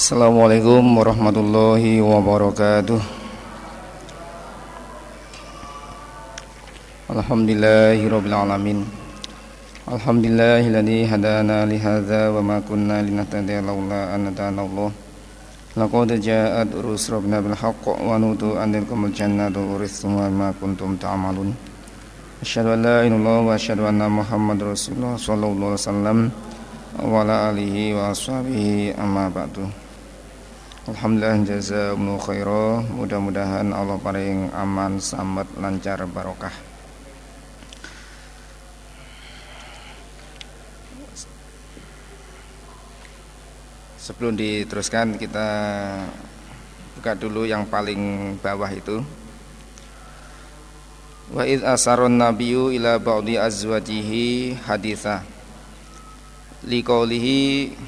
Assalamualaikum warahmatullahi wabarakatuh. Alhamdulillahi rabbil alamin. Alhamdulillahilladzi hadana li hadza wa ma kunna linahtadiya laula an hadana Allah. Laqad ja'at rabbina bil haqq wa nutu an tilkumul jannatu urithuma ma kuntum ta'malun. Asyhadu an la ilaha wa asyhadu anna Muhammadar Rasulullah sallallahu alaihi wasallam wa ala alihi wa ashabihi amma ba'du Alhamdulillah jazakumullahu khairah mudah-mudahan Allah paling aman selamat lancar barokah. Sebelum diteruskan kita buka dulu yang paling bawah itu. Wa id asarun nabiyyu ila ba'di azwajihi haditha. Liqaulihi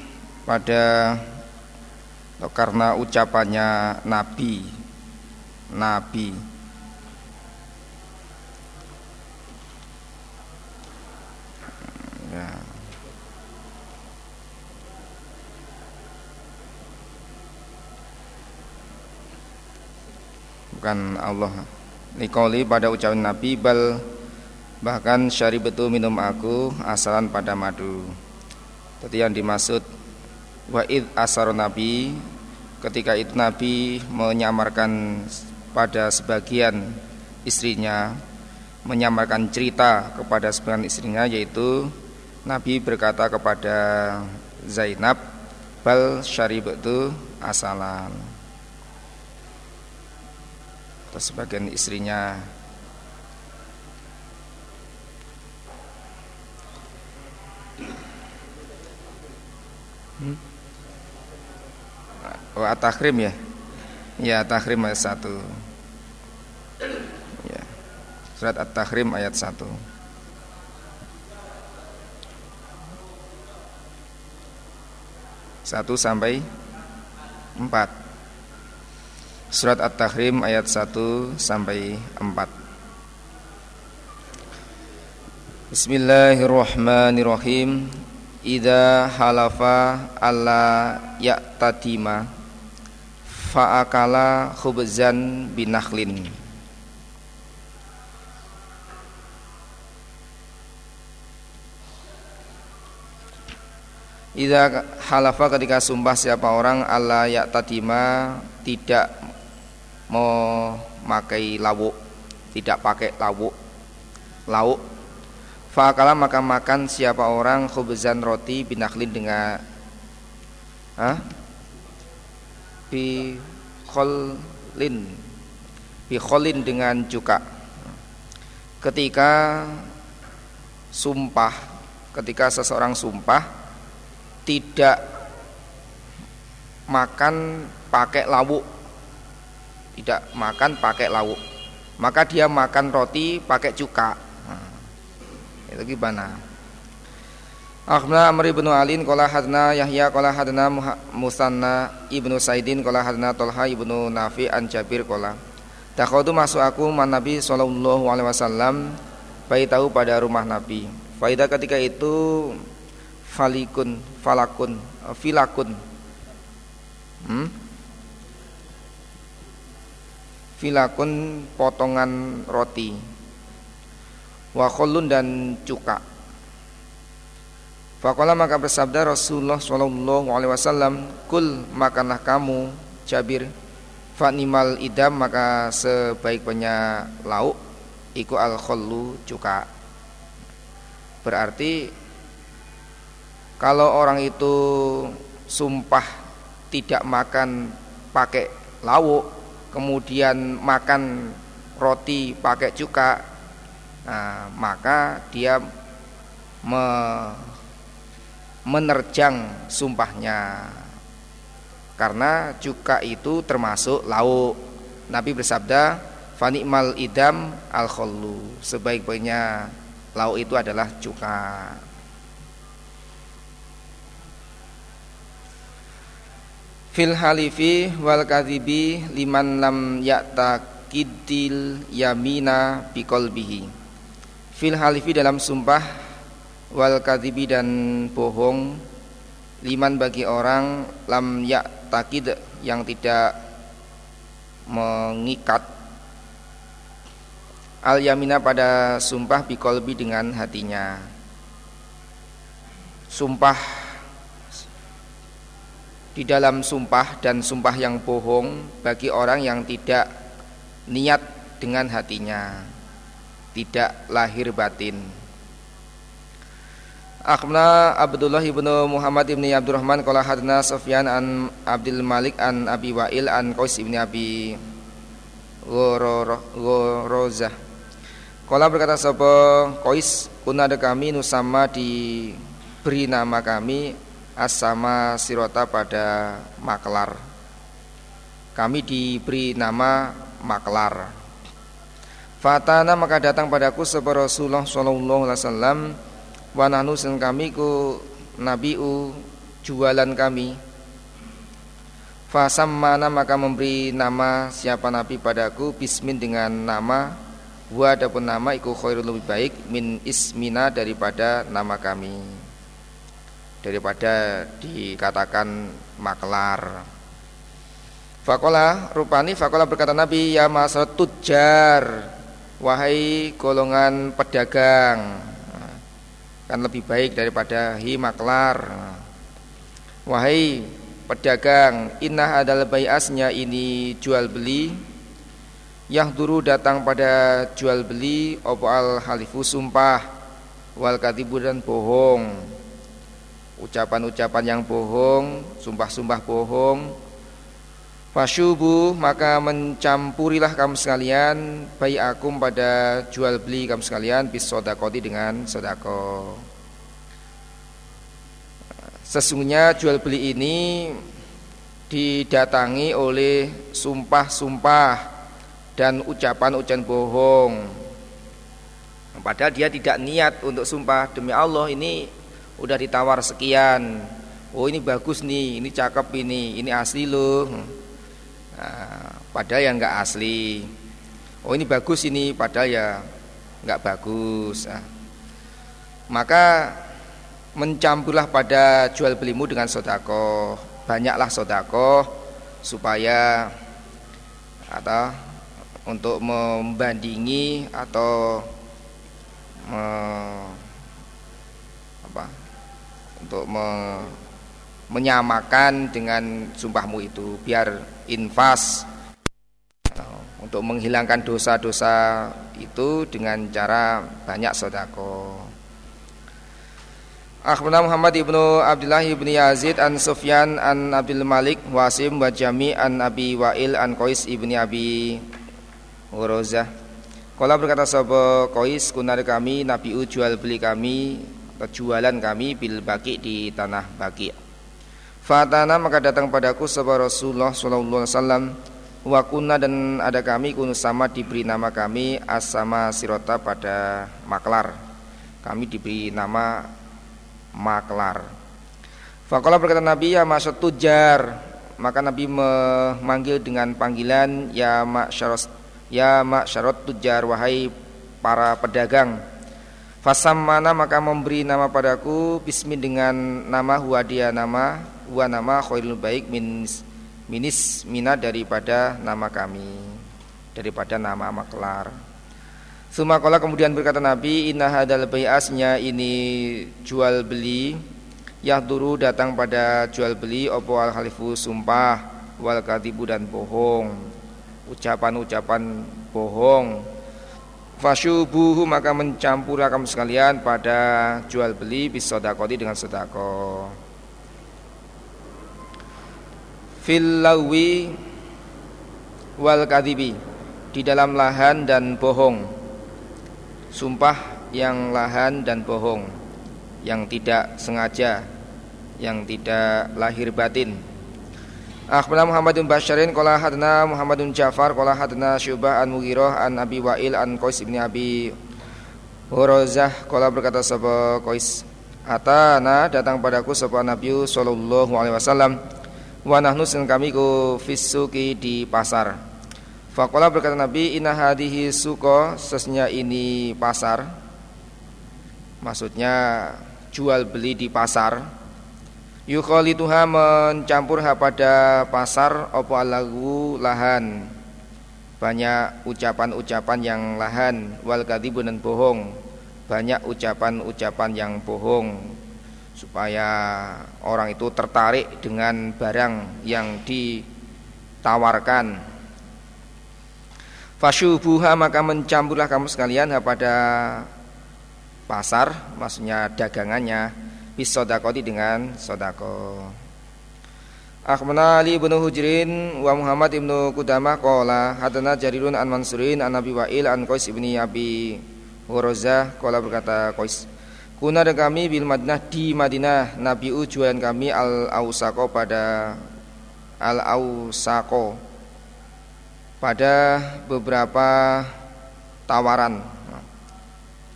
pada karena ucapannya nabi nabi. Ya. Bukan Allah. Nikoli pada ucapan Nabi bal bahkan syaribatu minum aku asalan pada madu. Tadi yang dimaksud wa'id asar Nabi ketika itu Nabi menyamarkan pada sebagian istrinya menyamarkan cerita kepada sebagian istrinya yaitu Nabi berkata kepada Zainab bal syaribatu asalan atau sebagian istrinya hmm? Oh, at-tahrim ya Ya at-tahrim ayat 1 ya. Surat at-tahrim ayat 1 Satu sampai empat Surat At-Tahrim ayat 1 sampai 4. Bismillahirrahmanirrahim. Idza halafa alla ya'tadima fa'akala khubzan binakhlin. Idza halafa ketika sumpah siapa orang Allah ya'tadima tidak memakai lawuk tidak pakai lawuk lauk Fakala maka makan siapa orang khubzan roti binaklin dengan ah bi kholin. Bi kholin dengan cuka. Ketika sumpah ketika seseorang sumpah tidak makan pakai lawuk. Tidak makan pakai lauk maka dia makan roti pakai cuka. Nah, itu gimana Akhna Amr ibnu Alin Kola hadna Yahya Kola hadna Musanna ibnu Saidin Kola hadna Tolha ibnu Nafi an Jabir Kola Takhodu masuk aku man Nabi Sallallahu Alaihi Wasallam tahu pada rumah Nabi. Faidah ketika itu Falikun Falakun Filakun. Hmm? filakun potongan roti. Wa dan cuka Fakola maka bersabda Rasulullah Shallallahu Alaihi Wasallam kul makanlah kamu Jabir. Fanimal idam maka sebaik-baiknya lauk Iku al khullu cuka. Berarti Kalau orang itu Sumpah Tidak makan pakai lauk kemudian makan roti pakai cuka nah, maka dia me, menerjang sumpahnya. Karena cuka itu termasuk lauk. Nabi bersabda fanikmal idam al khullu sebaik-baiknya lauk itu adalah cuka. Fil halifi wal kadhibi liman lam kidil yamina biqalbihi. Fil halifi dalam sumpah wal kadhibi dan bohong liman bagi orang lam takid yang tidak mengikat. Al yamina pada sumpah bikolbi dengan hatinya. Sumpah di dalam sumpah dan sumpah yang bohong bagi orang yang tidak niat dengan hatinya tidak lahir batin Akhbarna Abdullah ibnu Muhammad ibni Abdurrahman Qala hadna Sufyan an Abdul Malik an Abi Wa'il an Qais ibni Abi Ghorozah Kala berkata sapa Qais kunada kami nusama diberi nama kami asama sirota pada maklar. Kami diberi nama maklar. Fatana maka datang padaku sapa Rasulullah sallallahu alaihi wasallam wa nahnu kami ku nabiu jualan kami. Fasammana maka memberi nama siapa nabi padaku bismin dengan nama Wa adapun nama iku khairul lebih baik min ismina daripada nama kami. Daripada dikatakan maklar. Fakola rupani fakola berkata Nabi ya masal tujar wahai golongan pedagang kan lebih baik daripada hi maklar. Wahai pedagang inah adalah bayasnya ini jual beli. Yang dulu datang pada jual beli opo al halifu sumpah wal katibu dan bohong. Ucapan-ucapan yang bohong sumpah-sumpah bohong Fasyubu maka mencampurilah kamu sekalian bayi akum pada jual beli kamu sekalian bis sodakoti dengan sodako Sesungguhnya jual beli ini didatangi oleh sumpah-sumpah dan ucapan-ucapan bohong. Padahal dia tidak niat untuk sumpah demi Allah ini udah ditawar sekian. Oh ini bagus nih, ini cakep ini, ini asli loh. Nah, padahal yang nggak asli. Oh ini bagus ini, padahal ya nggak bagus. Nah, maka mencampurlah pada jual belimu dengan sodako, banyaklah sodako supaya atau untuk membandingi atau me, apa untuk me, menyamakan dengan sumpahmu itu biar infas untuk menghilangkan dosa-dosa itu dengan cara banyak sodako. Akhbarana Muhammad ibnu Abdullah ibnu Yazid an Sufyan an Abdul Malik Wasim wa Jami an Abi Wa'il an Qais ibni Abi Urozah Kala berkata sapa Qais kunar kami Nabi jual beli kami jualan kami bil baki di tanah baki. Fatana maka datang padaku sapa Rasulullah sallallahu alaihi wasallam wa kunna dan ada kami kunu sama diberi nama kami asama sirota pada maklar. Kami diberi nama maklar. Fakola berkata Nabi ya maksud tujar maka Nabi memanggil dengan panggilan ya maksyaros Ya maksyarat tujar wahai para pedagang Fasam mana maka memberi nama padaku Bismi dengan nama huwa dia nama Huwa nama khairul baik min, Minis mina daripada nama kami Daripada nama maklar. Sumakola kemudian berkata Nabi Inna hadal bayasnya ini jual beli dulu datang pada jual beli Opo al halifu sumpah Wal katibu dan bohong ucapan-ucapan bohong. Fasyubuhu maka mencampur kamu sekalian pada jual beli bisodakoti dengan sodako filawi wal kadibi di dalam lahan dan bohong. Sumpah yang lahan dan bohong yang tidak sengaja yang tidak lahir batin. Akhbarana Muhammad bin Basharin qala hadna Muhammad bin Ja'far qala hadna Syu'bah an Mughirah an Abi Wa'il an Qais bin Abi Hurazah qala berkata sapa Qais? Atana datang padaku sapa Nabi sallallahu alaihi wasallam wa nahnu kami ku fisuki di pasar. Faqala berkata Nabi inna hadhihi suqa sesnya ini pasar. Maksudnya jual beli di pasar. Yukhalituha mencampur ha pada pasar opo alagu lahan. Banyak ucapan-ucapan yang lahan. Wal kadhibu dan bohong. Banyak ucapan-ucapan yang bohong supaya orang itu tertarik dengan barang yang ditawarkan. Fasyubuha maka mencampurlah kamu sekalian pada pasar maksudnya dagangannya bis sodakoti dengan sodako. Akhbarana Ali bin Hujrin wa Muhammad ibnu Qudamah qala hadana Jarirun an Mansurin an Nabi Wa'il an Qais ibni Abi Hurazah qala berkata Qais Kuna dan kami bil Madinah di Madinah. Nabi jualan kami al ausako pada al ausako pada beberapa tawaran.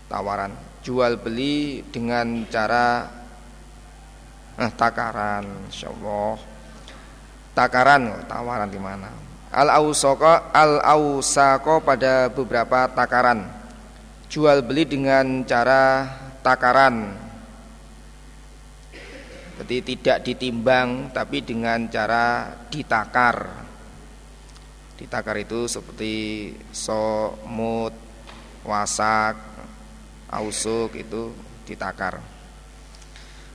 Tawaran. Jual beli dengan cara eh, takaran. Insyaallah. Takaran tawaran di mana? Al ausoko al ausako pada beberapa takaran. Jual beli dengan cara takaran jadi tidak ditimbang tapi dengan cara ditakar ditakar itu seperti somut wasak ausuk itu ditakar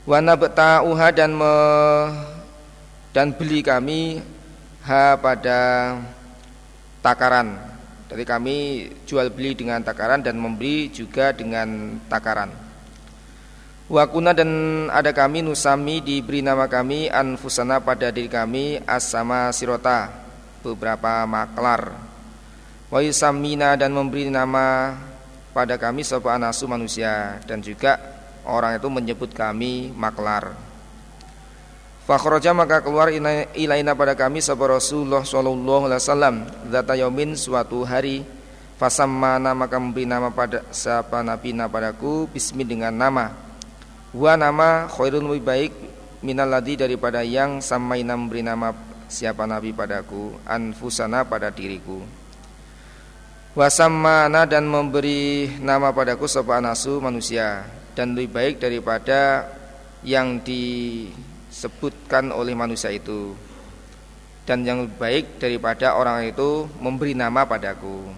wana uha dan me dan beli kami ha pada takaran. Jadi kami jual beli dengan takaran dan membeli juga dengan takaran. Wakuna dan ada kami nusami diberi nama kami anfusana pada diri kami asama sirota beberapa maklar. Waisamina dan memberi nama pada kami sopa anasu manusia dan juga orang itu menyebut kami maklar. Fakhraja maka keluar ilaina pada kami sahabat Rasulullah sallallahu alaihi wasallam zata suatu hari fasammana maka memberi nama pada siapa nabi padaku bismi dengan nama wa nama khairun lebih baik minal ladhi daripada yang samaina memberi nama siapa nabi padaku anfusana pada diriku. Wasammana dan memberi nama padaku sapa nasu manusia dan lebih baik daripada yang di disebutkan oleh manusia itu. Dan yang baik daripada orang itu memberi nama padaku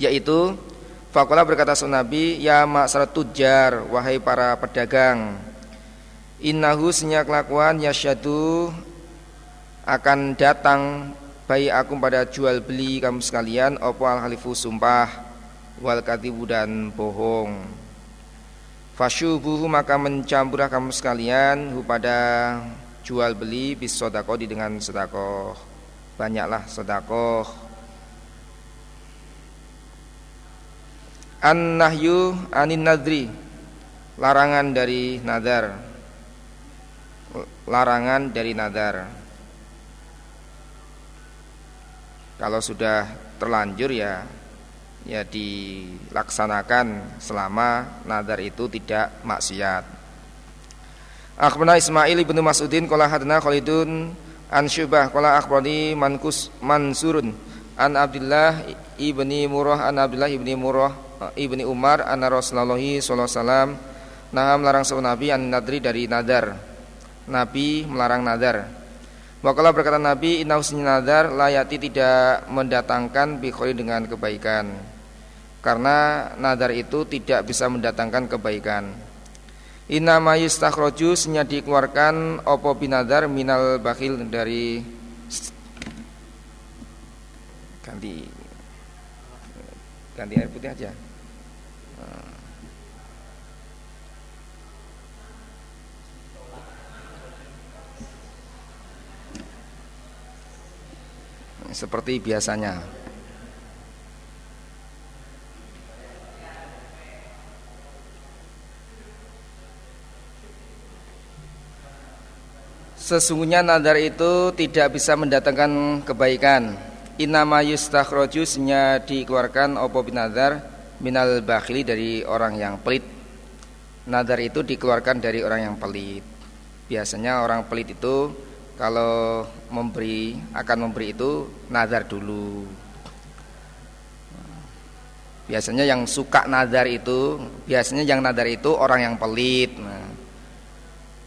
yaitu Fakola berkata Nabi Ya maksara tujar Wahai para pedagang Innahu senyak lakuan Yasyadu Akan datang Bayi aku pada jual beli kamu sekalian Opo al halifu sumpah Wal katibu dan bohong. Fasyubuhu maka mencampurlah kamu sekalian pada jual beli bis sodako dengan sodako banyaklah sodako an nahyu anin nadri larangan dari nadar larangan dari nadar kalau sudah terlanjur ya ya dilaksanakan selama nadar itu tidak maksiat. Akhbarana Ismail ibnu Mas'udin qala hadana Khalidun an Syubah qala Mankus Mansurun an Abdullah ibni Murrah an Abdullah ibni Murrah ibni Umar anna Rasulullah sallallahu alaihi wasallam nah melarang seorang nabi an nadri dari nadar. Nabi melarang nadar. Wakala berkata Nabi Inna nadar layati tidak mendatangkan bikholi dengan kebaikan karena nadar itu tidak bisa mendatangkan kebaikan. Inama yustakhroju senya dikeluarkan opo binadar minal bakhil dari ganti ganti air putih aja. Seperti biasanya. Sesungguhnya nadar itu tidak bisa mendatangkan kebaikan. Inama yustakhrojusnya dikeluarkan opo binadar minal bakhili dari orang yang pelit. Nadar itu dikeluarkan dari orang yang pelit. Biasanya orang pelit itu kalau memberi akan memberi itu nadar dulu. Biasanya yang suka nadar itu biasanya yang nadar itu orang yang pelit. Nah,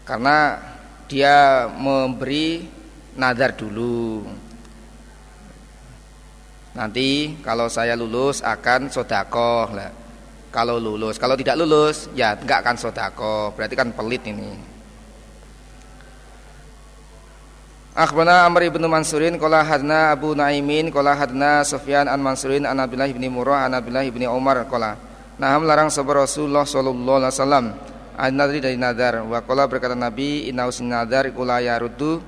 karena dia memberi nadar dulu. Nanti kalau saya lulus akan sodakoh lah. Kalau lulus, kalau tidak lulus ya nggak akan sodakoh. Berarti kan pelit ini. Akhbarana Amr ibn Mansurin qala hadna Abu Naimin qala hadna Sufyan an Mansurin an Abdullah ibn Murrah an Abdullah ibn Umar qala Naham larang sabar Rasulullah sallallahu alaihi wasallam an nadri dari nadar wa qala berkata Nabi inna usin nadar kula yaruddu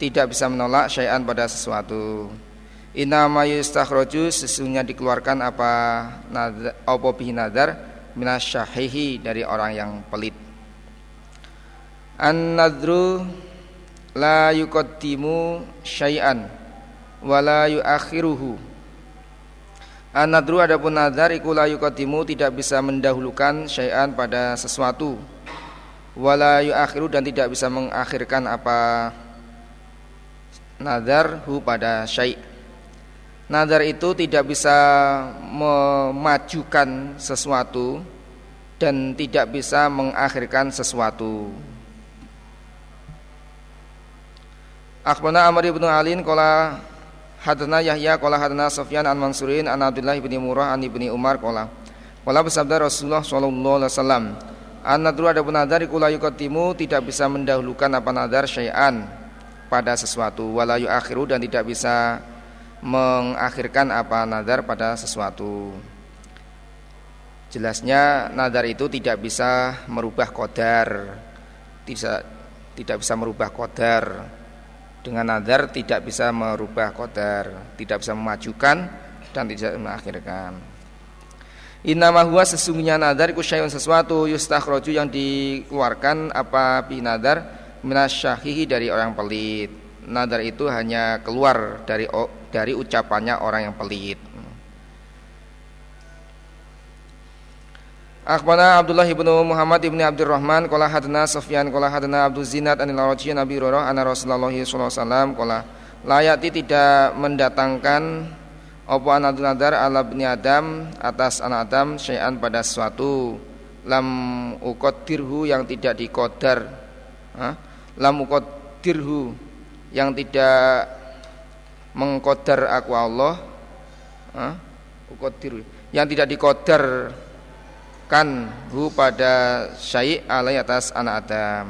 tidak bisa menolak syai'an pada sesuatu Inna ma yustakhraju sesungguhnya dikeluarkan apa nadar, apa nadar minasyahihi dari orang yang pelit. An nadru la yuqaddimu syai'an wa la yuakhiruhu. An-nadru adapun nazar iku la yuqaddimu tidak bisa mendahulukan syai'an pada sesuatu. Wala yuakhiru dan tidak bisa mengakhirkan apa nazar hu pada syai' Nazar itu tidak bisa memajukan sesuatu dan tidak bisa mengakhirkan sesuatu. Akhbarana Amr ibn Alin qala hadana Yahya qala hadana Sufyan an Mansurin an Abdullah ibn Murrah an ibni Umar qala qala bersabda Rasulullah sallallahu alaihi wasallam an nadru ada nadar kula yuqaddimu tidak bisa mendahulukan apa nadar syai'an pada sesuatu wala akhiru dan tidak bisa mengakhirkan apa nadar pada sesuatu jelasnya nadar itu tidak bisa merubah kodar tidak tidak bisa merubah kodar dengan nazar tidak bisa merubah kodar, tidak bisa memajukan dan tidak mengakhirkan. Innama huwa sesungguhnya nazar itu syai'un sesuatu yustakhroju yang dikeluarkan apa bi nazar minasyahihi dari orang pelit. Nazar itu hanya keluar dari dari ucapannya orang yang pelit. Akhbarana Abdullah ibn Muhammad ibn Abdurrahman qala hadana Sufyan qala hadana Abdul Zinad anil Raji Nabi Roro anna Rasulullah sallallahu alaihi wasallam qala layati tidak mendatangkan apa anadun nadar ala bni Adam atas anak Adam syai'an pada sesuatu lam uqaddirhu yang tidak dikodar ha? lam uqaddirhu yang tidak mengkodar aku Allah uqaddirhu yang tidak dikodar kan hu pada syai' alai atas anak Adam.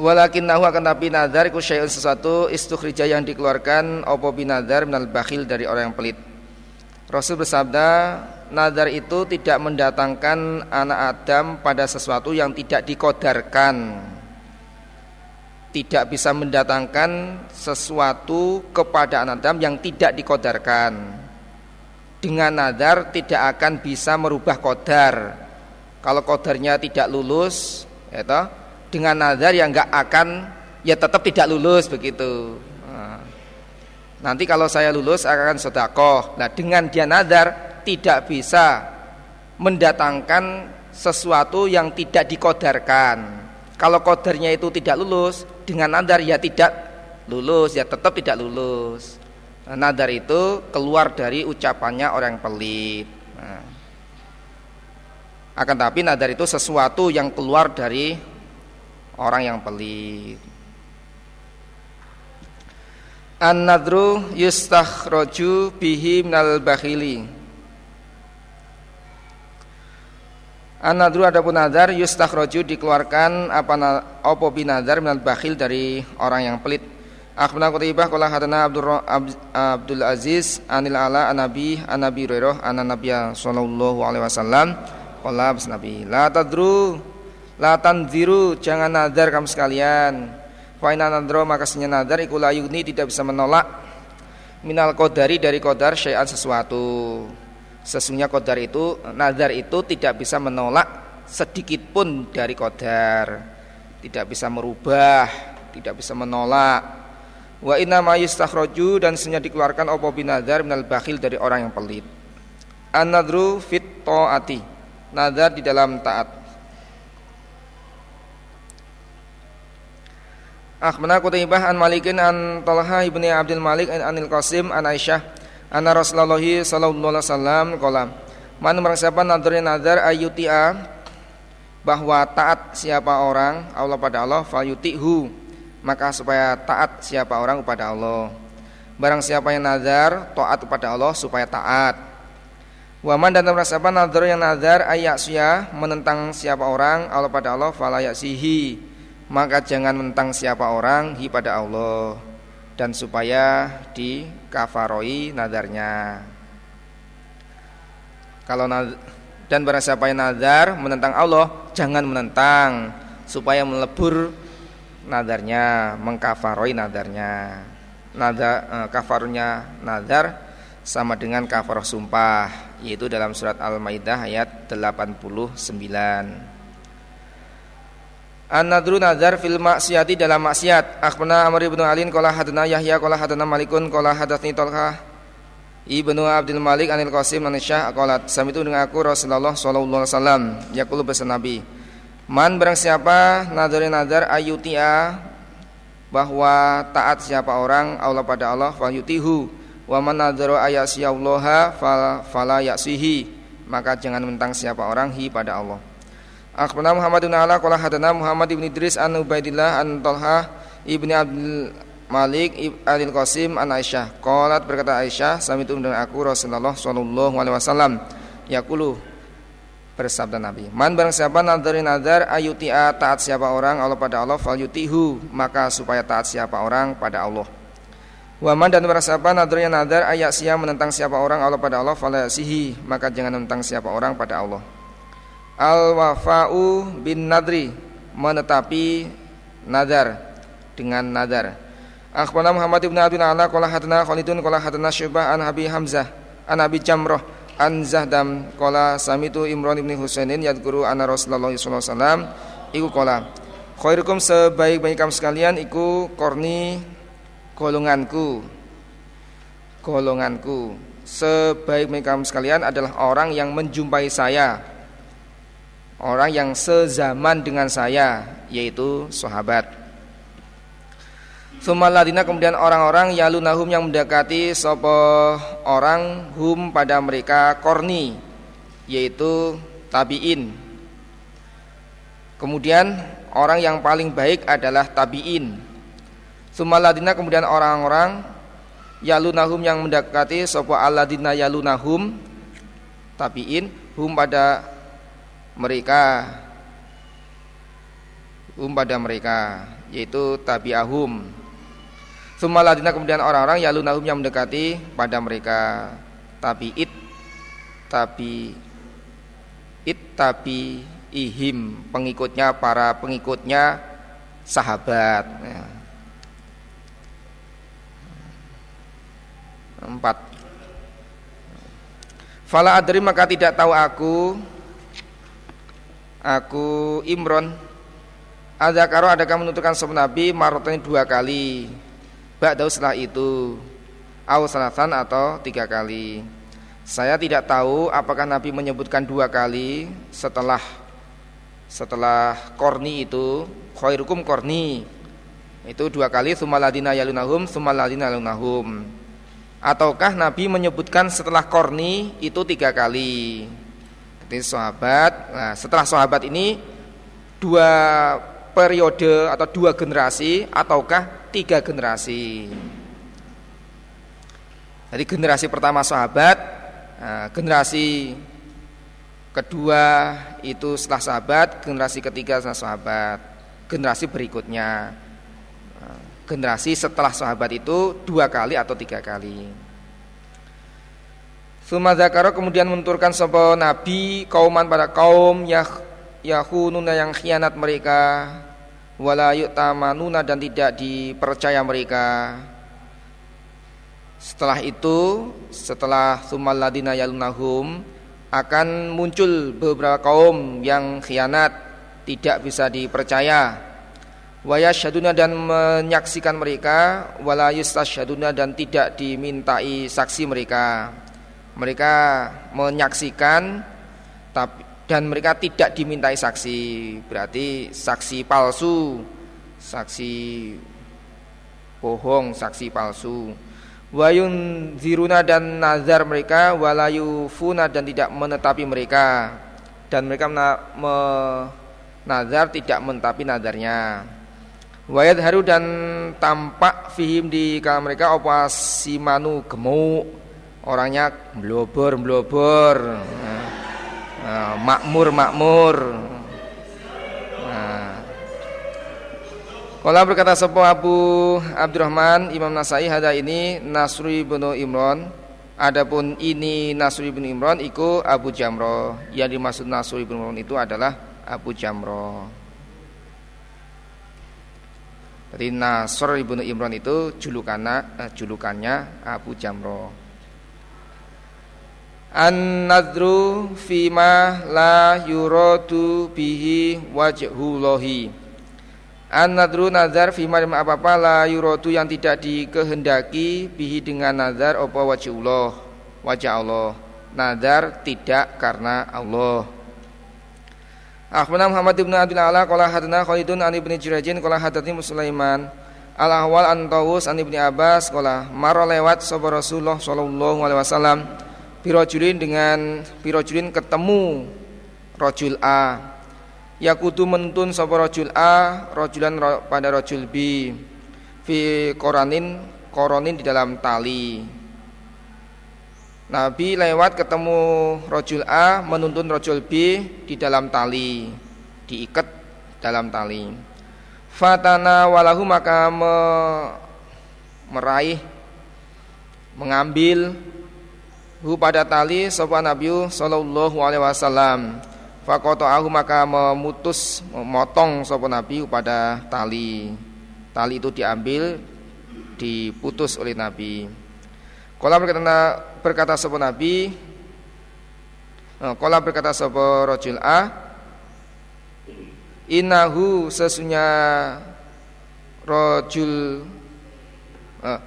Walakin nahu akan tapi nazar iku syai'un sesuatu istukhrija yang dikeluarkan opo binadar minal bakhil dari orang yang pelit. Rasul bersabda nazar itu tidak mendatangkan anak Adam pada sesuatu yang tidak dikodarkan. Tidak bisa mendatangkan sesuatu kepada anak Adam yang tidak dikodarkan. Dengan nadar tidak akan bisa merubah kodar. Kalau kodarnya tidak lulus ya toh, dengan nadar yang nggak akan ya tetap tidak lulus begitu. Nah, nanti kalau saya lulus akan sodakoh nah dengan dia nadar tidak bisa mendatangkan sesuatu yang tidak dikodarkan kalau kodarnya itu tidak lulus dengan nadar ya tidak lulus ya tetap tidak lulus nadar itu keluar dari ucapannya orang pelit. Nah. Akan tapi nadar itu sesuatu yang keluar dari orang yang pelit. An-nadru yustakhraju bihi minal bakhili. An-nadru adapun nadar yustakhraju dikeluarkan apa apa binadar minal bakhil dari orang yang pelit. Akhbarana Qutaibah qala hadana Abdul Abdul Aziz anil ala anabi anabi Hurairah anna Nabiya sallallahu alaihi wasallam. Qala Nabi la tadru la tanziru jangan nadar kamu sekalian. Fa inna nadra maka senya nadar iku tidak bisa menolak. Minal qadari dari qadar syai'an sesuatu sesungguhnya qadar itu nadar itu tidak bisa menolak sedikit pun dari qadar tidak bisa merubah tidak bisa menolak Wa inna ma yustakhraju dan senya dikeluarkan apa binadzar minal bakhil dari orang yang pelit. An-nadru fit taati. Nazar di dalam taat. Akhbarana Qutaibah an Malikin an Talha ibni Abdul Malik an Anil Qasim an Aisyah anna Rasulullah sallallahu alaihi wasallam qala Man siapa nadarnya nazar ayutia bahwa taat siapa orang Allah pada Allah fayutihu maka supaya taat siapa orang kepada Allah. Barang siapa yang nazar taat kepada Allah supaya taat. Waman dan siapa nazar yang nazar ayat menentang siapa orang Allah pada Allah fala sihi maka jangan menentang siapa orang hi pada Allah dan supaya di kafaroi nadarnya. Kalau dan barang siapa yang nazar menentang Allah jangan menentang supaya melebur nadarnya mengkafaroi nadarnya. Nada eh, kafarnya nazar sama dengan kafarah sumpah yaitu dalam surat Al-Maidah ayat 89. An-nadru nazar fil maksiati dalam maksiat. Akhbarna Amr ibn Alin qala hadana Yahya qala hadana Malikun qala hadatsni Talha Ibnu Abdul Malik anil Qasim an Syah qalat samitu dengan aku Rasulullah sallallahu alaihi wasallam. Yaqulu Nabi Man barang siapa nadar nadar ayutia bahwa taat siapa orang Allah pada Allah fa yutihu wa man nadzara ayasiyallaha fala yasihi. Maka jangan mentang siapa orang hi pada Allah Akhbarana Muhammad bin Ala qala hadana Muhammad bin Idris an Ubaidillah an Talha ibni Abdul Malik Adil Qasim an Aisyah. Qalat berkata Aisyah sami itu dengan aku Rasulullah sallallahu alaihi wasallam. Yaqulu bersabda Nabi Man barang siapa nadari nadar ayuti'a taat siapa orang Allah pada Allah fal yutihu maka supaya taat siapa orang pada Allah. Waman dan siapa nadarnya nadar ayat siap menentang siapa orang Allah pada Allah falasihi maka jangan menentang siapa orang pada Allah. Al wafa'u bin nadri menetapi nadar dengan nadar. Akhbarana Muhammad ibn Abdul Ala qala hadana Khalidun qala hadana Syu'bah an Abi Hamzah an Abi Jamrah an Zahdam qala samitu Imran ibn Husainin anna Rasulullah sallallahu alaihi wasallam. Iku qala khairukum sebaik-baik kamu sekalian iku korni golonganku. Golonganku. Sebaik mereka sekalian adalah orang yang menjumpai saya orang yang sezaman dengan saya yaitu sahabat Sumaladina kemudian orang-orang yalunahum yang mendekati sopo orang hum pada mereka korni yaitu tabiin. Kemudian orang yang paling baik adalah tabiin. Sumaladina kemudian orang-orang yalunahum yang mendekati sopo aladina yalunahum tabiin hum pada mereka hum pada mereka yaitu tabiahum. Sumaladina kemudian orang-orang yalunahum yang mendekati pada mereka tabiit tabi it tabi ihim pengikutnya para pengikutnya sahabat. Ya. Empat. Fala adri maka tidak tahu aku Aku Imron. Ada karo adakah menentukan sebuah Nabi Marotan dua kali? Ba'dahu setelah itu. Au salatan atau tiga kali. Saya tidak tahu apakah Nabi menyebutkan dua kali Setelah Setelah korni itu. Khairukum korni. Itu dua kali Sumaladina yalunahum Sumaladina yalunahum. Ataukah Nabi menyebutkan setelah korni itu tiga kali jadi sahabat nah setelah sahabat ini dua periode atau dua generasi ataukah tiga generasi jadi generasi pertama sahabat nah, generasi kedua itu setelah sahabat generasi ketiga setelah sahabat generasi berikutnya generasi setelah sahabat itu dua kali atau tiga kali. Sumadakaro kemudian menurunkan sebuah nabi kauman pada kaum yah yahununa yang khianat mereka wala tamanuna dan tidak dipercaya mereka. Setelah itu, setelah sumaladina yalunahum akan muncul beberapa kaum yang khianat tidak bisa dipercaya Wayasyaduna dan menyaksikan mereka wala yustasyaduna dan tidak dimintai saksi mereka. Mereka menyaksikan tapi dan mereka tidak dimintai saksi. Berarti saksi palsu, saksi bohong, saksi palsu. Wayun ziruna dan nazar mereka walayufuna dan tidak menetapi mereka dan mereka nazar tidak mentapi nazarnya wayat haru dan tampak fihim di kalam mereka apa simanu gemuk orangnya blobor blobor nah, nah, makmur makmur. Kala berkata sebuah Abu Abdurrahman Imam Nasai hada ini Nasri bin Imran. Adapun ini Nasri bin Imran iku Abu Jamro. Yang dimaksud Nasri bin Imran itu adalah Abu Jamro. Jadi Nasr ibnu Imran itu julukannya, eh, julukannya Abu Jamro An-nadru fima la yuradu bihi wajhullahi An-nadru nazar fi apa-apa la yurotu yang tidak dikehendaki bihi dengan nazar apa wajah Allah wajah Allah nazar tidak karena Allah. Akhbarana Muhammad ibn Abdul Ala qala hadana Khalidun an ibni Jurajin qala hadatsani Sulaiman al ahwal an Tawus an ibni Abbas qala maro lewat sapa Rasulullah sallallahu alaihi wasallam pirojulin dengan pirojulin ketemu rojul A. Yakutu menuntun sapa rajul A rajulan pada rajul B. Fi koranin koronin di dalam tali. Nabi lewat ketemu rajul A menuntun rajul B di dalam tali. Diikat dalam tali. Fatana walahu maka me, meraih mengambil hu pada tali sapa Nabi sallallahu alaihi wasallam Fakoto'ahu maka memutus memotong sapa Nabi pada tali. Tali itu diambil diputus oleh Nabi. Kala berkata berkata sapa Nabi eh, Kala berkata sapa rajul A Innahu sesunya rajul eh,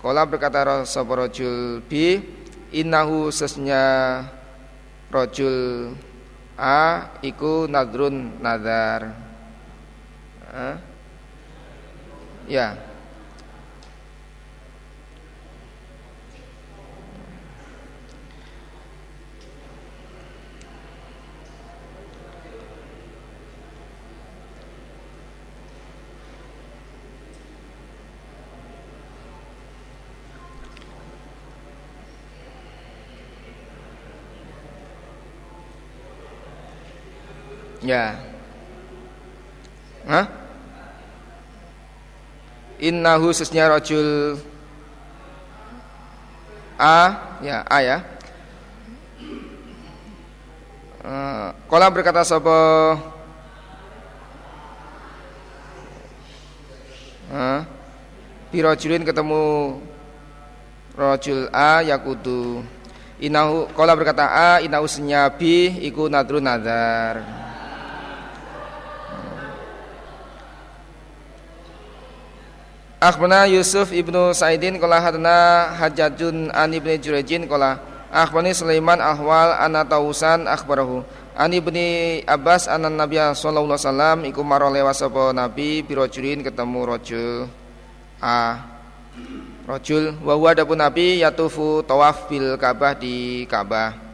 Kala berkata sapa rajul B Innahu sesunya rajul A iku nadrun nadar. Ha? Ya. Ya. Hah? Inna khususnya rojul A ya A ya. Uh, Kola berkata sopo Birojulin ketemu Rojul A yakudu. Inahu Kola berkata A Inahu senyabi Iku nadru nadar Akhbarana Yusuf ibnu Sa'idin qala hadana Hajjajun an ibni Jurejin qala akhbarani Sulaiman ahwal anna tausan akhbarahu. An ibni Abbas anan Nabi sallallahu alaihi wasallam iku maro lewat sapa nabi birojulin ketemu rajul. A rajul. Wa huwa adapun nabi yatufu tawaf bil Ka'bah di Ka'bah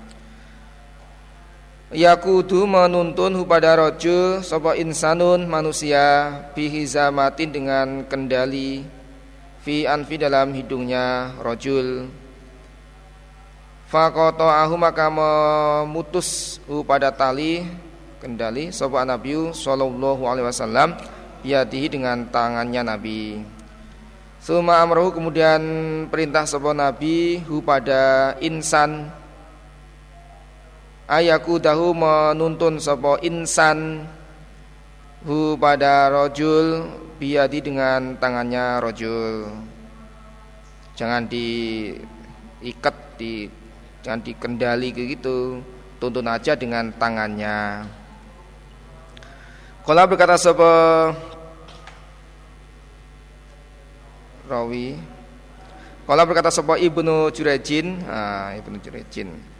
Yakudu menuntun pada rojo sopo insanun manusia bihizamatin dengan kendali fi anfi dalam hidungnya rojul Fakoto ahu maka memutus pada tali kendali sopo Nabi Sallallahu Alaihi Wasallam dengan tangannya Nabi. Suma amrohu kemudian perintah sopo Nabi hu pada insan ayaku dahu menuntun sopo insan hu pada rojul biadi dengan tangannya rojul. Jangan diikat di jangan dikendali gitu. Tuntun aja dengan tangannya. Kalau berkata sopo rawi kalau berkata sopo ibnu Jurejin ah, ibnu Jurejin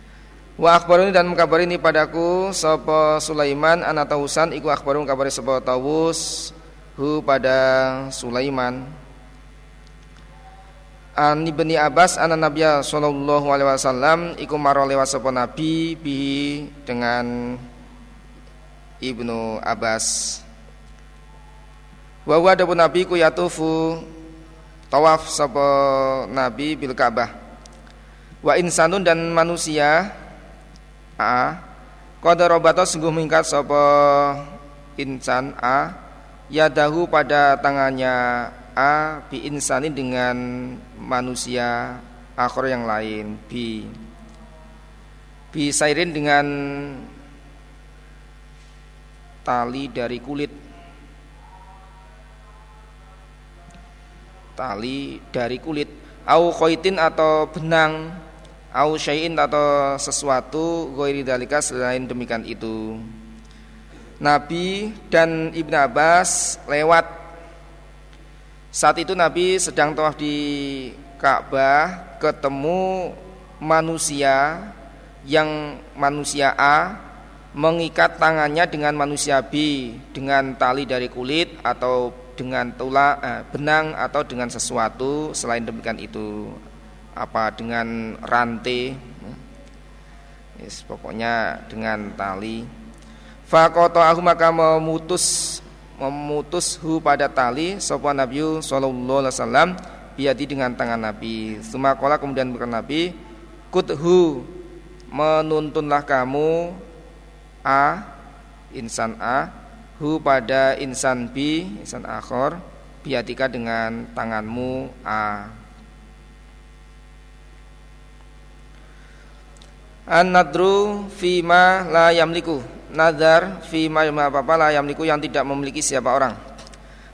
Wa akhbaruni dan mengkabari ini padaku sapa Sulaiman anak Tausan iku akhbarun kabari sapa Tawus hu pada Sulaiman An ibni Abbas anak Nabi sallallahu alaihi wasallam iku maro lewat sapa nabi bi dengan Ibnu Abbas Wa adapun nabi ku yatufu tawaf sapa nabi bil Ka'bah. Wa insanun dan manusia a. Qad robata sungguh mingkat sapa insan a. Yadahu pada tangannya a bi insanin dengan manusia akhir yang lain bi bi sairin dengan tali dari kulit. Tali dari kulit. Au khaitin atau benang au syai'in atau sesuatu ghairi dalika selain demikian itu. Nabi dan Ibnu Abbas lewat. Saat itu Nabi sedang tawaf di Ka'bah ketemu manusia yang manusia A mengikat tangannya dengan manusia B dengan tali dari kulit atau dengan tula eh, benang atau dengan sesuatu selain demikian itu apa dengan rantai yes, pokoknya dengan tali. Fakoto aku maka memutus memutus hu pada tali sopan Nabi Sallallahu Alaihi Wasallam biadi dengan tangan Nabi. Sumakola kemudian berkata Nabi kuthu menuntunlah kamu a insan a hu pada insan bi insan akhor biatika dengan tanganmu a an nadru fima la yamliku. Nadar fima apa apa la yamliku yang tidak memiliki siapa orang.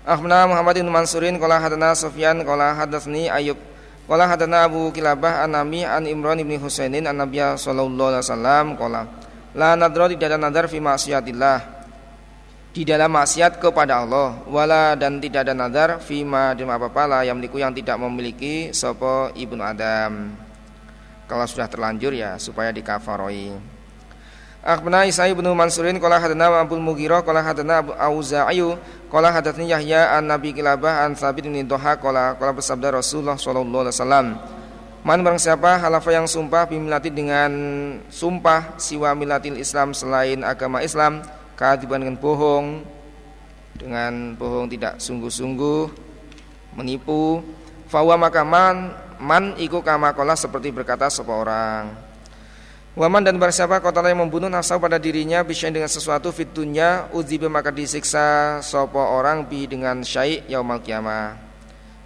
Ahmad Muhammad bin Mansurin Qala hadana Sufyan Qala hadatsni Ayub Qala hadana Abu Kilabah An-Nami An Imran bin Husainin An Nabiya sallallahu alaihi wasallam Qala La nadra tidak ada nadar fi maksiatillah di dalam maksiat kepada Allah. Wala dan tidak ada nazar fima di apa-apa lah yang memiliki yang tidak memiliki sopo ibnu Adam kalau sudah terlanjur ya supaya dikafaroi. Akhbana Isa ibnu Mansurin Kala hadana Abu Mughirah Kala hadana Abu Auza'iyu Kala hadatni Yahya an Nabi Kilabah an Sabit bin Doha Kala Kala bersabda Rasulullah Sallallahu Alaihi Wasallam Man barang siapa halafa yang sumpah bimilati dengan sumpah siwa milatil Islam selain agama Islam kadiban dengan bohong dengan bohong tidak sungguh-sungguh menipu fawa maka man iku kamakola seperti berkata sebuah orang Waman dan barsiapa kota yang membunuh nafsu pada dirinya bisa dengan sesuatu fitunya udzibe maka disiksa sopo orang bi dengan syai yaumal kiamah.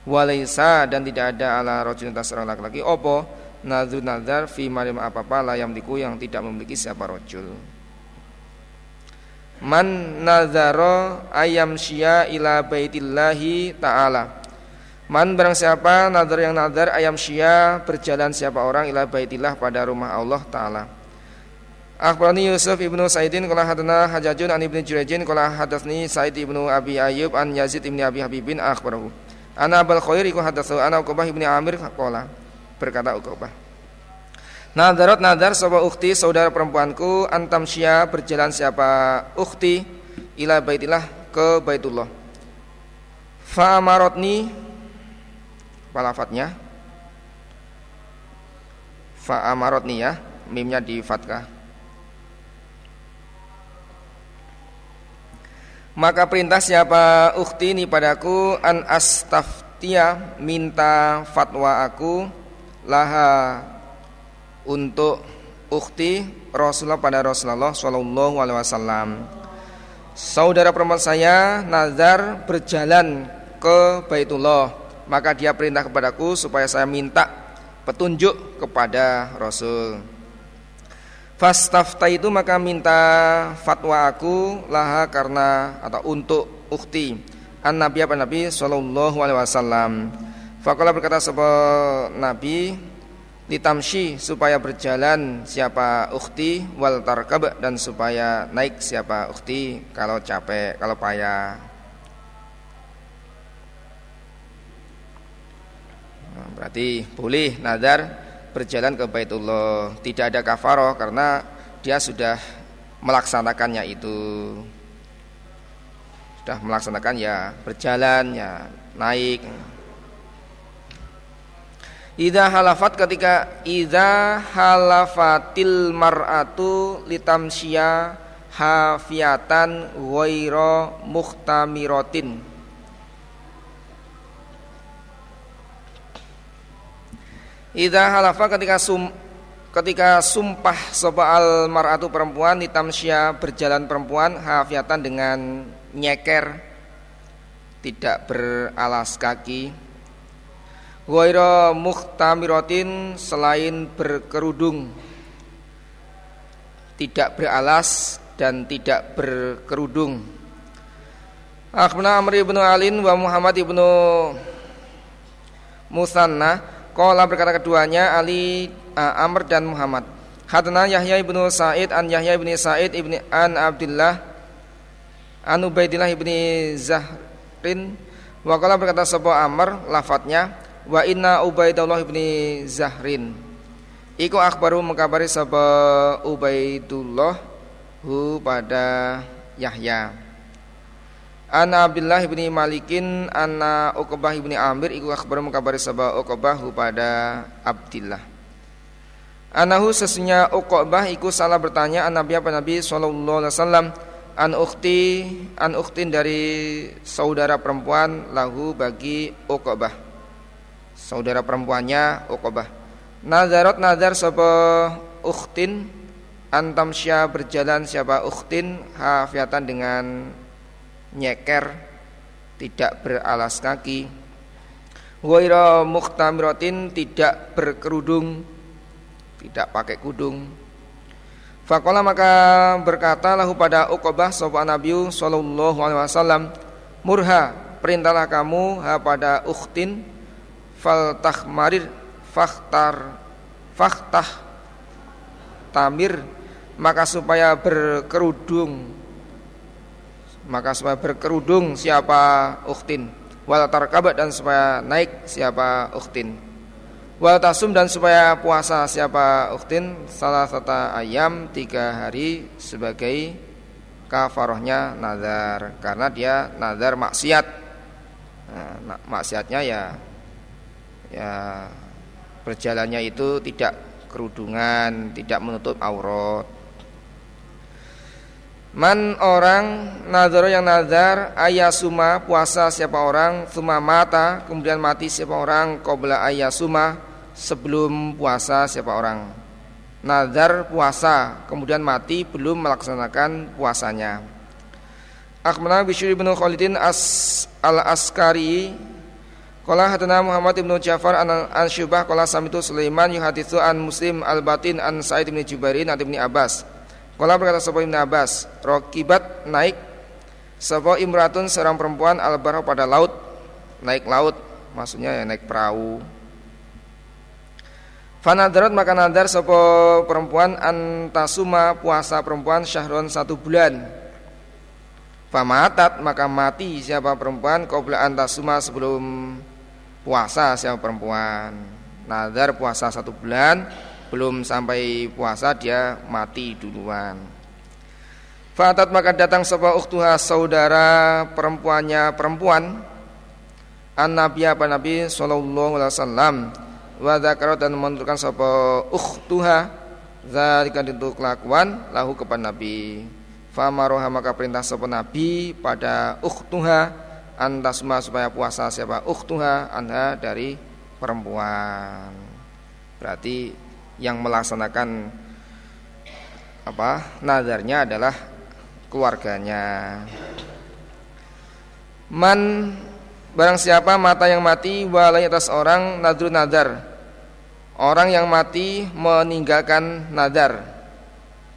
Walaisa dan tidak ada ala rojul seorang laki-laki opo nadzu nazar fi marim apa-apa layam diku yang tidak memiliki siapa rojul. Man nazaro ayam syia ila baitillahi ta'ala Man barang siapa nazar yang nazar ayam syia berjalan siapa orang ila baitillah pada rumah Allah Ta'ala. Akhbarani Yusuf ibnu Saidin Kala hadana Hajajun an ibnu Jurejin Kala hadasni Said ibnu Abi Ayyub An Yazid ibnu Abi Habibin Akhbarahu. Ana abal khair iku hadasu Ana Uqbah ibnu Amir Kala Berkata Uqbah. Nadarat nadar sapa ukti saudara perempuanku antam syia berjalan siapa ukti ila baitillah ke Baitullah. Fa amarotni palafatnya Fa amarotni ya mimnya di fatkah. Maka perintah siapa ukti ini padaku an astaftia minta fatwa aku laha untuk ukti Rasulullah pada Rasulullah Shallallahu Alaihi Wasallam. Saudara perempuan saya nazar berjalan ke Baitullah, maka dia perintah kepadaku supaya saya minta petunjuk kepada Rasul. Fastafta itu maka minta fatwa aku laha karena atau untuk ukti an Nabi apa Nabi Shallallahu Alaihi Wasallam. Fakallah berkata sebuah Nabi litamshi supaya berjalan siapa ukhti wal tarkab dan supaya naik siapa ukhti kalau capek kalau payah berarti boleh nadar berjalan ke Baitullah. Tidak ada kafaroh karena dia sudah melaksanakannya itu. Sudah melaksanakan ya berjalan ya naik. Ida halafat ketika ida halafatil mar'atu litamsya hafiatan ghaira muhtamiratin Idza halafa ketika sum ketika sumpah soal mar'atu perempuan nitamsya berjalan perempuan hafiatan dengan nyeker tidak beralas kaki. Ghaira muhtamiratin selain berkerudung tidak beralas dan tidak berkerudung. Akhbarana Amr ibnu Alin wa Muhammad ibnu Musanna Qala berkata keduanya Ali uh, Amr dan Muhammad. Hadana Yahya ibnu Sa'id an Yahya ibni Sa'id ibni an Abdullah an Ubaidillah ibni Zahrin. Wa qala berkata sebuah Amr lafadznya wa inna Ubaidullah ibni Zahrin. Iku akhbaru mengkabari sebuah Ubaidullah hu pada Yahya Ana Abdullah ibni Malikin Ana Uqbah ibni Amir Iku akhbar mengkabari sabah Uqbah pada Abdullah. Anahu sesungguhnya Uqbah Iku salah bertanya An Nabi apa Nabi Sallallahu Alaihi Wasallam An ukti An uktin dari saudara perempuan Lahu bagi Uqbah. Saudara perempuannya Uqbah. Nazarot nazar sabah uktin Antamsya berjalan siapa uktin Hafiatan dengan nyeker tidak beralas kaki. Waira muhtamiratin tidak berkerudung tidak pakai kudung. Fakola maka berkata lahu pada Uqbah sapa Nabi sallallahu alaihi wasallam murha perintahlah kamu ha pada ukhtin fal tahmarir fakhtar fakhtah tamir maka supaya berkerudung maka supaya berkerudung siapa uktin wal tarkabat dan supaya naik siapa uktin wal tasum dan supaya puasa siapa uktin salah satu ayam tiga hari sebagai kafarohnya nazar. Karena dia nazar maksiat. Nah, maksiatnya ya ya berjalannya itu tidak kerudungan tidak menutup aurat Man orang nazar yang nazar ayasuma puasa siapa orang suma mata kemudian mati siapa orang qabla ayasuma sebelum puasa siapa orang. Nazar puasa kemudian mati belum melaksanakan puasanya. Akhbarana Bishr bin Khalidin as al Askari Qala hadana Muhammad bin Ja'far an, an Syubah qala samitu Sulaiman yuhaditsu an Muslim al Batin an Sa'id bin Jubairin an Abbas Kala berkata Sopo Ibn Abbas Rokibat naik Sopo imratun seorang perempuan al pada laut Naik laut Maksudnya ya naik perahu. Fanadarat maka nadar Sopo perempuan Antasuma puasa perempuan Syahron satu bulan. Famatat maka mati siapa perempuan Qobla antasuma sebelum puasa siapa perempuan. Nadar puasa satu bulan belum sampai puasa dia mati duluan. Fatat maka datang sebuah uktuha saudara perempuannya perempuan. An nabi apa nabi? Sallallahu alaihi wasallam. Wa dan menentukan sebuah uktuha zalika itu kelakuan lahu kepada nabi. Famaroha maka perintah sebuah nabi pada uktuha antasma supaya puasa siapa? Uktuha anda dari perempuan. Berarti yang melaksanakan apa nadarnya adalah keluarganya. Man barang siapa mata yang mati walai atas orang nadru nadar. Orang yang mati meninggalkan nadar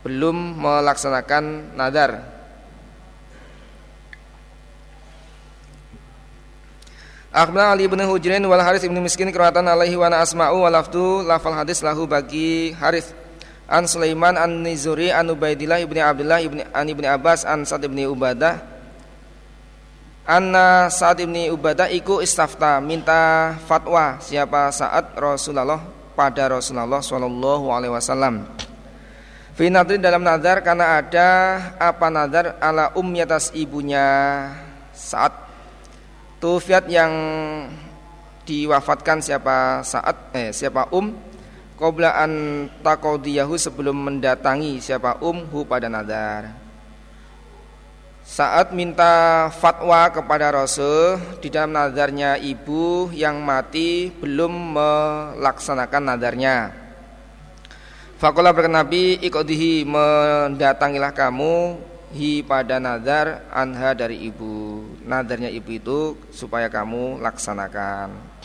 belum melaksanakan nadar Akhbarana Ali bin Hujrin wal Haris bin Miskin keratan alaihi wa asma'u wa lafdu lafal hadis lahu bagi Haris an Sulaiman an Nizuri an Ubaidillah ibni Abdullah ibni an ibni Abbas an Sa'd ibni Ubadah. Anna Sa'ad ibni Ubadah iku istafta minta fatwa siapa saat Rasulullah pada Rasulullah Shallallahu Alaihi Wasallam. Finadri dalam nazar karena ada apa nazar ala ummi atas ibunya saat Tufiat yang diwafatkan siapa saat eh siapa um qabla an taqdiyahu sebelum mendatangi siapa um hu pada nadar. saat minta fatwa kepada Rasul di dalam nadarnya ibu yang mati belum melaksanakan nadarnya. Fakola berkata Nabi ikodihi mendatangilah kamu hi pada nadar anha dari ibu. Nadarnya ibu itu supaya kamu laksanakan.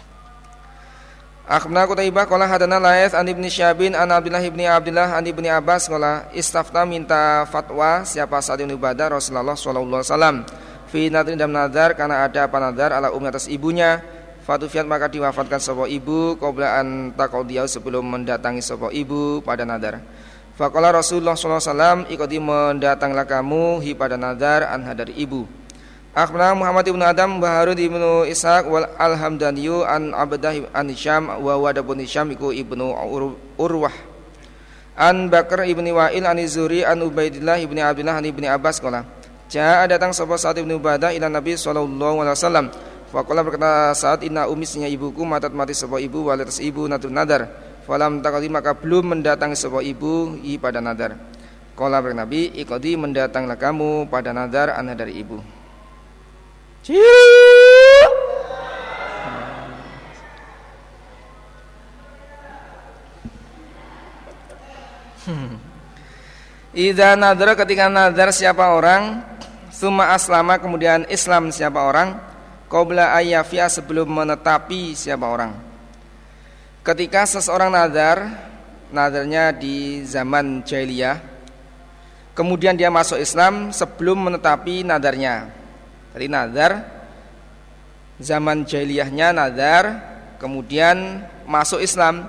Akhbarna Qutaibah qala hadana Lais an Ibnu Syabin an Abdullah ibni Abdullah an Ibni Abbas qala istafta minta fatwa siapa saat ini ibadah Rasulullah sallallahu alaihi wasallam fi nadrin dalam nadar karena ada apa nadar ala ummi atas ibunya Fatufiat maka diwafatkan sebuah ibu qabla an taqadiyau sebelum mendatangi sebuah ibu pada nadar Faqala Rasulullah wasallam ikoti mendatanglah kamu hi pada nadar anha dari ibu. Akhbarana Muhammad ibn Adam wa Harun ibnu Ishaq wal Alhamdaniyu an Abdah an Hisham wa Wad bin Hisham iku ibnu Urwah. An Bakar ibni Wa'il an Zuri an Ubaidillah ibni Abdullah an ibni Abbas qala Ja'a datang sapa saat ibnu Ubadah ila Nabi sallallahu alaihi wasallam. Berkata saat inna umisnya ibuku matat mati sebuah ibu walatas ibu natul nadar Falam takali maka belum mendatangi sebuah ibu i pada nadar Qala bernabi ikodi mendatanglah kamu pada nadar anha dari ibu. Hmm. Ida nadar ketika nadar siapa orang Suma aslama kemudian Islam siapa orang Qobla ayyafia sebelum menetapi siapa orang Ketika seseorang nadar Nadarnya di zaman jahiliyah Kemudian dia masuk Islam sebelum menetapi nadarnya Tadi nazar zaman jahiliyahnya nazar, kemudian masuk Islam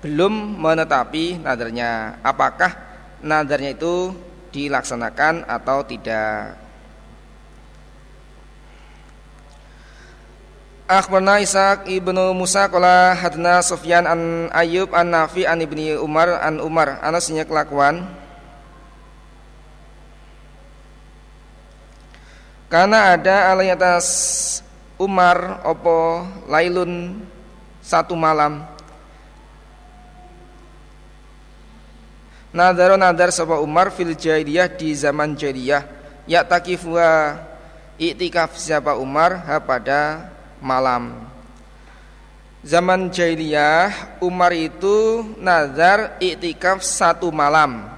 belum menetapi nadarnya. Apakah nadarnya itu dilaksanakan atau tidak? Akhbarna Ishaq ibnu Musa qala hadna Sufyan an Ayyub an Nafi an ibni Umar an Umar. Anasnya kelakuan. Karena ada alai atas Umar opo lailun satu malam. Nadaro nadar sapa Umar fil jahiliyah di zaman jahiliyah ya takifwa iktikaf siapa Umar ha pada malam. Zaman jahiliyah Umar itu nazar iktikaf satu malam.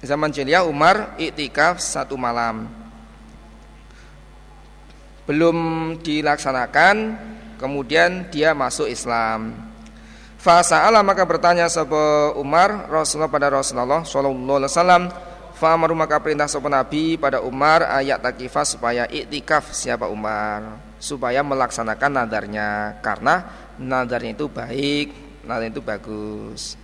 Zaman jahiliyah Umar iktikaf satu malam. Belum dilaksanakan Kemudian dia masuk Islam. Fasa'ala maka bertanya sapa Umar Rasulullah pada Rasulullah sallallahu alaihi wasallam Fa'amaru maka perintah sapa Nabi pada Umar ayat takifah supaya iktikaf siapa Umar supaya melaksanakan nadarnya karena nadarnya itu baik, nadarnya itu bagus.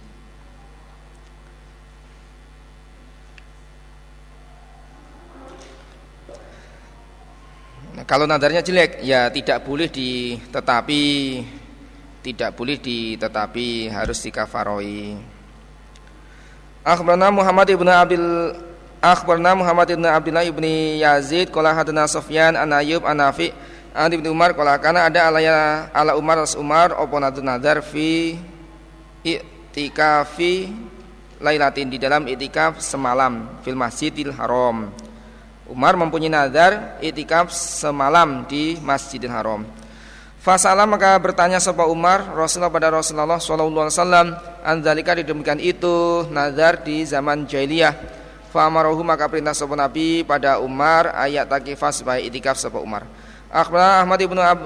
Nah, kalau nadarnya jelek ya tidak boleh ditetapi tidak boleh ditetapi harus dikafaroi. Akhbarna Muhammad ibn Abil Akhbarna Muhammad ibn Abdullah ibn Yazid qala hadana Sufyan an Ayyub an Nafi an Ibnu Umar qala kana ada alaya ala Umar as Umar apa nadar fi i'tikafi lailatin di dalam i'tikaf semalam fil Masjidil Haram Umar mempunyai nazar itikaf semalam di Masjidil Haram. Fasalah maka bertanya sapa Umar Rasulullah pada Rasulullah sallallahu alaihi wasallam anzalika didemikian itu nazar di zaman jahiliyah. Fa'amarohu maka perintah sapa Nabi pada Umar ayat takifas supaya itikaf sapa Umar. Akhbarana Ahmad ibnu Ab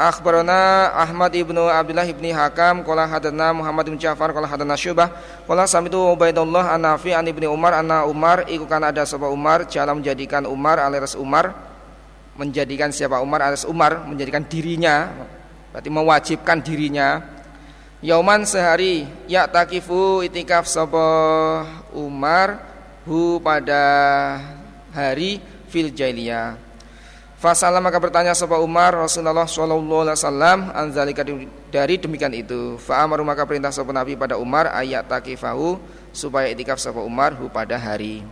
Akhbarana Ahmad ibnu Abdullah ibni Hakam Kala hadana Muhammad ibn Ja'far Kala hadana Syubah Kala samitu Ubaidullah an Nafi an ibni Umar Anna Umar Iku kan ada siapa Umar Jala menjadikan Umar alias Umar Menjadikan siapa Umar alias Umar Menjadikan dirinya Berarti mewajibkan dirinya Yauman sehari Ya takifu itikaf sapa Umar Hu pada hari fil jahiliyah Fasalah maka bertanya sapa Umar Rasulullah sallallahu alaihi wasallam anzalika dari demikian itu. Fa amaru maka perintah sapa Nabi pada Umar ayat takifahu supaya itikaf sapa Umar hu pada hari.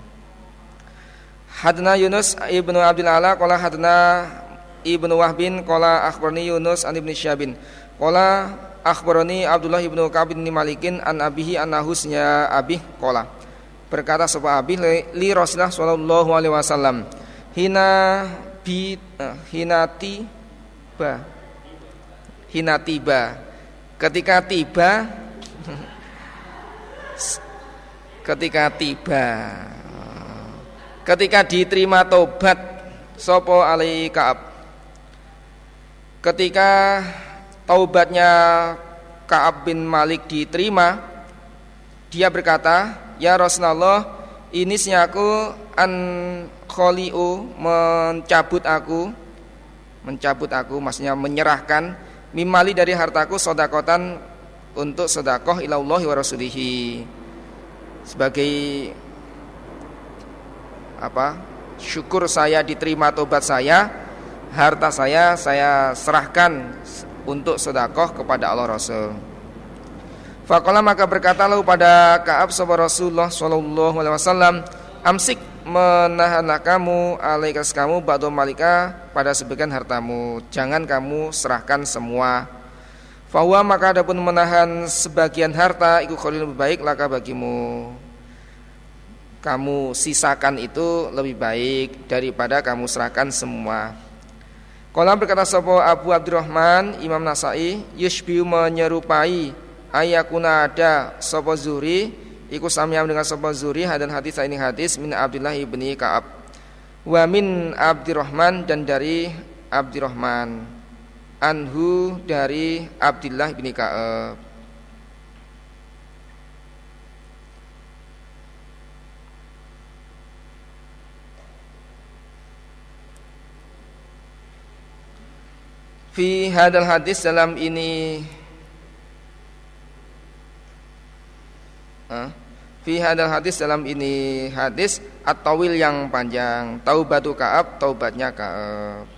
Hadna Yunus ibnu Abdul Ala qala hadna ibnu Wahbin qala akhbarni Yunus an ibnu Syabin qala akhbarani Abdullah ibnu Ka'ab bin Malikin an abihi an nahusnya abih qala. Berkata sebuah abi li Rasulullah sallallahu alaihi wasallam hina bi uh, hinati ba hina tiba. Ketika tiba ketika tiba ketika diterima tobat sopo alai Kaab? Ketika taubatnya Kaab bin Malik diterima dia berkata ya Rasulullah ini aku an kholiu mencabut aku mencabut aku maksudnya menyerahkan mimali dari hartaku sodakotan untuk sodakoh ilallahi wa rasulihi. Sebagai apa syukur saya diterima tobat saya harta saya saya serahkan untuk sodakoh kepada Allah Rasul. Fakola maka berkatalah pada Kaab sahabat Rasulullah Shallallahu Alaihi Wasallam, amsik menahanlah kamu alaikas kamu batu malika pada sebagian hartamu, jangan kamu serahkan semua. Fahuwa maka adapun menahan sebagian harta itu khalil lebih baik laka bagimu. Kamu sisakan itu lebih baik daripada kamu serahkan semua. Kolam berkata sopo Abu Abdurrahman Imam Nasai Yushbiu menyerupai Ayakuna ada sopo Zuri. Iku samyam dengan sopo Zuri Hadal hadis ini hadis Min Abdullah ibni Ka'ab. Wa min Abdurrahman dan dari Abdurrahman. Anhu dari Abdullah ibni Ka'ab Fi hadal hadis dalam ini. Fi hadal hadis dalam ini hadis At-tawil yang panjang. Taubatu Ka'ab, taubatnya Ka'ab.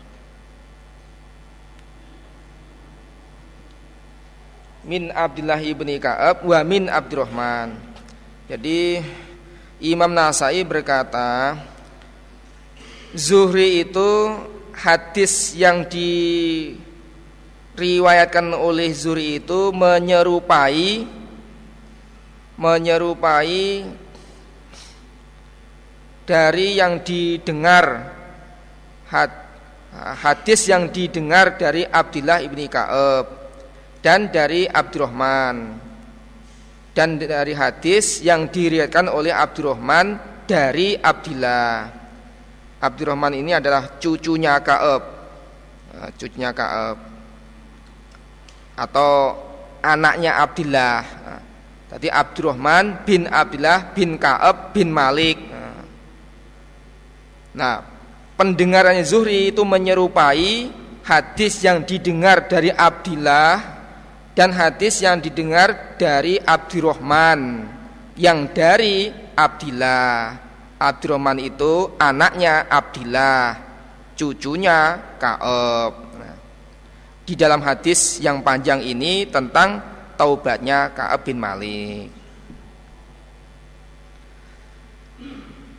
Min Abdullah ibni Ka'ab Wa min Abdurrahman. Jadi Imam Nasai berkata Zuhri itu hadis yang diriwayatkan oleh Zuri itu menyerupai menyerupai dari yang didengar hadis yang didengar dari Abdullah ibni Kaab dan dari Abdurrahman. Dan dari hadis yang diriwayatkan oleh Abdurrahman dari Abdullah. Abdurrahman ini adalah cucunya Kaab. Nah, cucunya Kaab atau anaknya Abdullah nah, tadi Abdurrahman bin Abdullah bin Kaab bin Malik. Nah, nah pendengarannya Zuhri itu menyerupai hadis yang didengar dari Abdullah dan hadis yang didengar dari Abdurrahman yang dari Abdullah Abdurrahman itu anaknya Abdillah, cucunya Kaab. Di dalam hadis yang panjang ini tentang taubatnya Kaab bin Malik.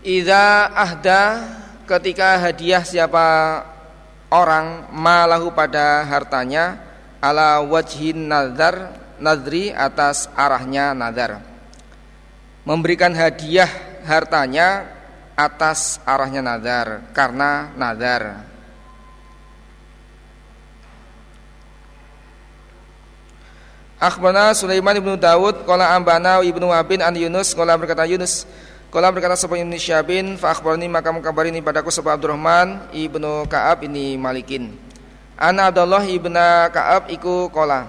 Iza ahda ketika hadiah siapa orang malahu pada hartanya ala wajhin nazar nadri atas arahnya nazar memberikan hadiah hartanya atas arahnya nazar karena nazar. Akhbarana Sulaiman ibnu Dawud Kala ambana ibnu Wabin an Yunus Kala berkata Yunus Kala berkata sebuah Ibnu Syabin Fa akhbarani maka mengkabarini padaku sebuah Abdurrahman Ibnu Ka'ab ini Malikin Ana Abdullah ibnu Ka'ab iku Kala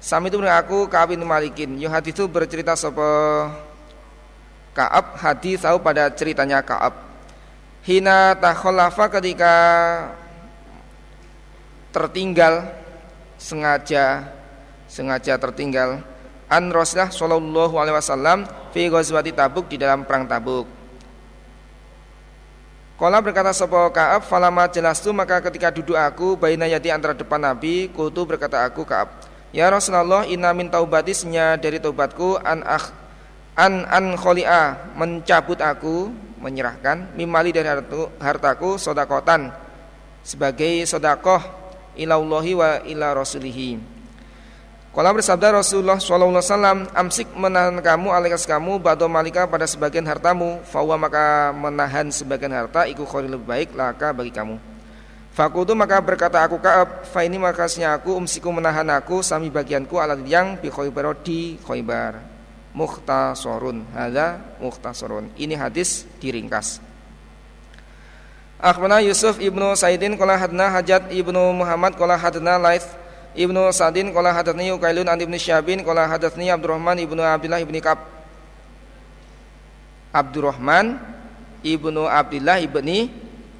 Sami itu aku Ka'ab ini Malikin Yuhadithu bercerita sebuah Kaab hadis tahu pada ceritanya Kaab. Hina takholafa ketika tertinggal sengaja sengaja tertinggal. An Rasulullah sallallahu alaihi wasallam fi ghazwati Tabuk di dalam perang Tabuk. Kala berkata sapa Ka'ab? Falama jelastu maka ketika duduk aku baina yati antara depan Nabi kultu berkata aku Ka'ab Ya Rasulullah inna min taubatisnya dari taubatku an akh an an kholia mencabut aku menyerahkan mimali dari hartaku sodakotan sebagai sodakoh ilallahi wa ila rasulihi Kalau bersabda Rasulullah SAW Amsik menahan kamu alikas kamu Bado malika pada sebagian hartamu. Fawa maka menahan sebagian harta Iku khori lebih baik laka bagi kamu. Fakutu maka berkata aku Kaab Fa ini makasnya aku umsiku menahan aku Sami bagianku alat yang Bi khoibar di khoibar Mukhtasorun Hada mukhtasorun Ini hadis diringkas. Akhbana Yusuf ibnu Saidin Kola hadna hajat ibnu Muhammad Kola hadna laith Ibnu Sa'din qala hadatsani Ukailun an Ibnu Syabin qala hadatsani Abdurrahman ibnu Abdullah ibni Ka'ab Abdurrahman ibnu Abdullah ibni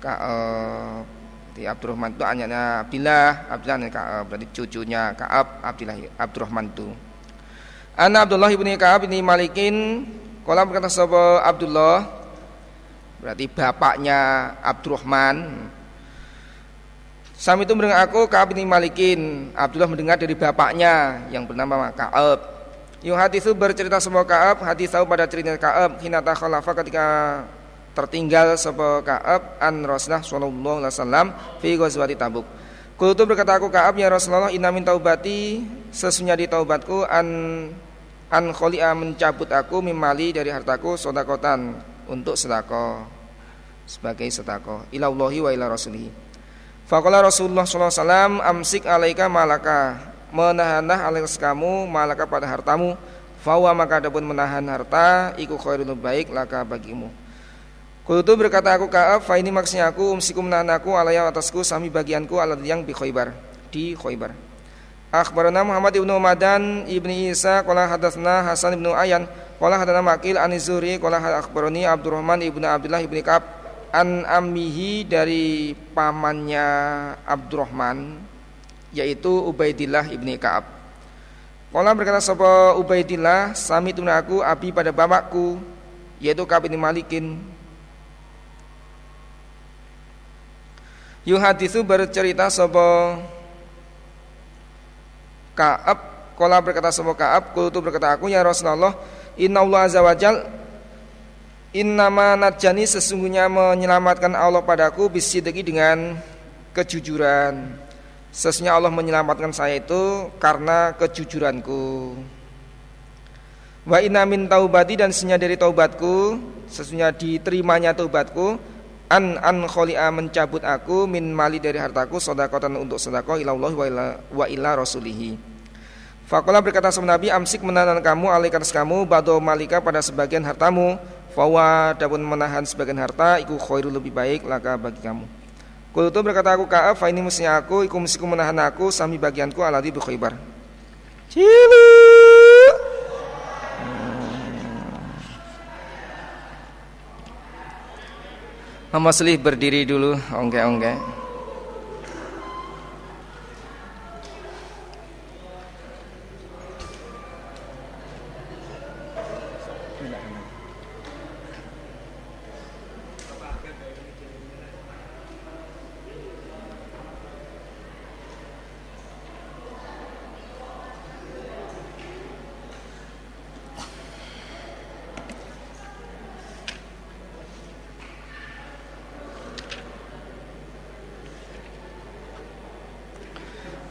Ka'ab. Di Abdurrahman itu anaknya Abdullah Abdullah Ka'ab. Berarti cucunya Ka'ab Abdullah Abdurrahman itu. Ana Abdullah ibni Ka'ab ini Malikin Qala berkata sahabat Abdullah berarti bapaknya Abdurrahman Sami itu mendengar aku Ka'ab bin Malikin. Abdullah mendengar dari bapaknya yang bernama Ka'ab. Yung hadis itu bercerita semua Ka'ab. Hadis tahu pada cerita Ka'ab. Hinata khalafa ketika tertinggal sebuah Ka'ab. An Rasulullah Sallallahu Alaihi Wasallam Fi Ghazwati Tabuk. Kultu berkata aku Ka'ab ya Rasulullah Inna min taubati Sesungguhnya di taubatku An An kholi'a mencabut aku Mimali dari hartaku Sodakotan Untuk sedako Sebagai sedako Ilallahi wa ila rasulihi Fakola Rasulullah SAW amsik alaika malaka. Menahanlah alas kamu malaka pada hartamu. Fawa maka adapun menahan harta iku khairul baik laka bagimu. Kultu berkata aku Ka'ab fa ini maksudnya aku umsiku menahan aku alaya atasku sami bagianku alat yang di Khaybar. Di Khaybar. Akhbarana Muhammad ibnu Madan ibni Isa qala hadatsna Hasan ibnu Ayan qala hadatsna Maqil an Zuri qala Abdurrahman ibnu Abdullah ibni Ka'ab an ammihi dari pamannya Abdurrahman yaitu Ubaidillah ibni Kaab. Kala berkata sapa Ubaidillah, sami aku abi pada bapakku yaitu Kaab bin Malikin. Yuhadisu bercerita sapa Kaab Kala berkata sapa Kaab, kultu berkata aku ya Rasulullah, Inna Allah azza wajal Innama najani sesungguhnya menyelamatkan Allah padaku bisidiki dengan kejujuran. Sesungguhnya Allah menyelamatkan saya itu karena kejujuranku. Wa inna min taubati dan sesungguhnya dari taubatku, sesungguhnya diterimanya taubatku, an an kholi'a mencabut aku min mali dari hartaku sodakotan untuk sodako ilallah wa ila, wa ila rasulihi. Fakola berkata sama Nabi amsik menahan kamu alaikan kamu bado malika pada sebagian hartamu Fawa adapun menahan sebagian harta iku khairul lebih baik laka bagi kamu. Kultu berkata aku Ka'ab fa ini mestinya aku iku mestiku menahan aku sami bagianku alati bi Khaybar. Cilu. Mama Selih berdiri dulu, ongke-ongke.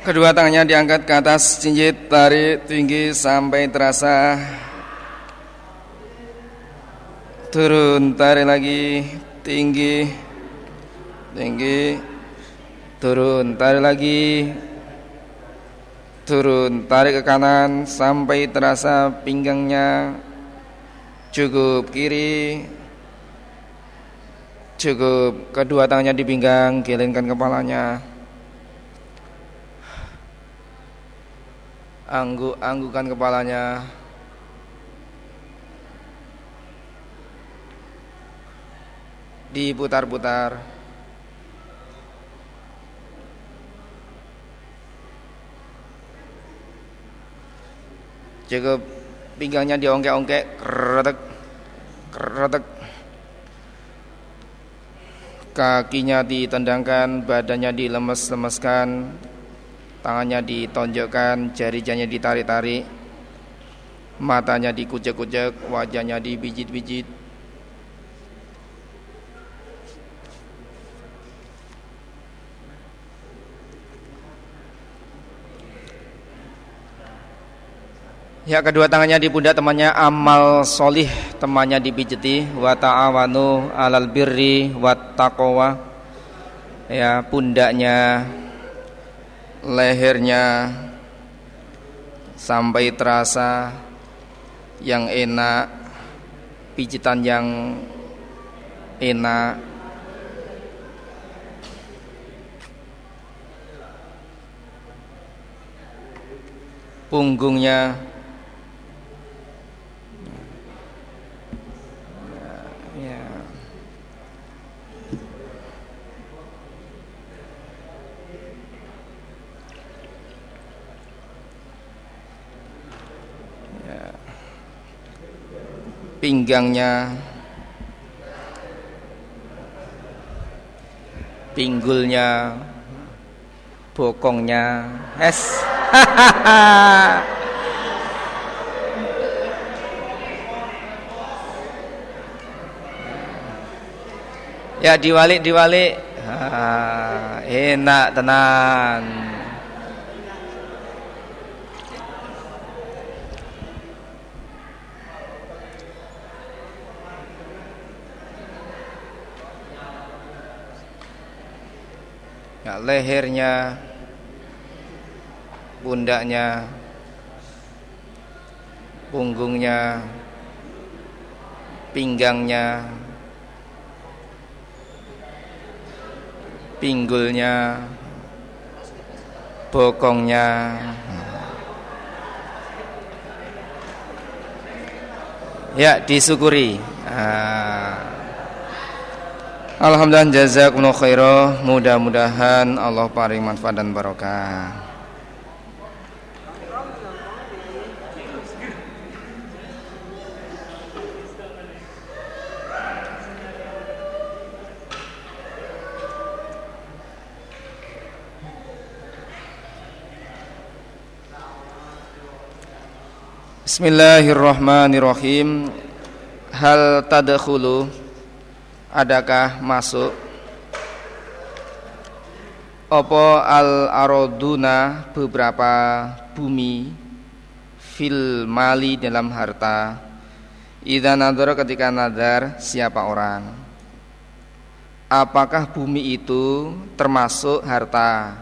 Kedua tangannya diangkat ke atas, cincit, tarik tinggi sampai terasa. Turun, tarik lagi, tinggi, tinggi, turun, tarik lagi, turun, tarik ke kanan sampai terasa pinggangnya. Cukup kiri, cukup kedua tangannya di pinggang, gelengkan kepalanya. Angguk anggukan kepalanya. Diputar-putar. Cukup pinggangnya diongkek-ongkek. Keretek keretek kakinya ditendangkan badannya dilemes-lemeskan Tangannya ditonjokkan, jari-jarinya ditarik-tarik Matanya dikucek-kucek, wajahnya dibijit-bijit. Ya kedua tangannya di pundak temannya amal solih temannya dipijeti wa ta'awanu alal birri wa taqwa. Ya pundaknya lehernya sampai terasa yang enak pijitan yang enak. Punggungnya pinggangnya. Pinggulnya. Bokongnya. Es. Ya diwalik diwalik ah, enak tenan lehernya pundaknya punggungnya pinggangnya pinggulnya bokongnya ya disyukuri ah. Alhamdulillah jazakumullah khairah. Mudah-mudahan Allah paring manfaat dan barokah. Bismillahirrahmanirrahim. Hal tadkhulu adakah masuk? Opo al aroduna beberapa bumi fil mali dalam harta? Ida nador ketika nadar siapa orang? Apakah bumi itu termasuk harta?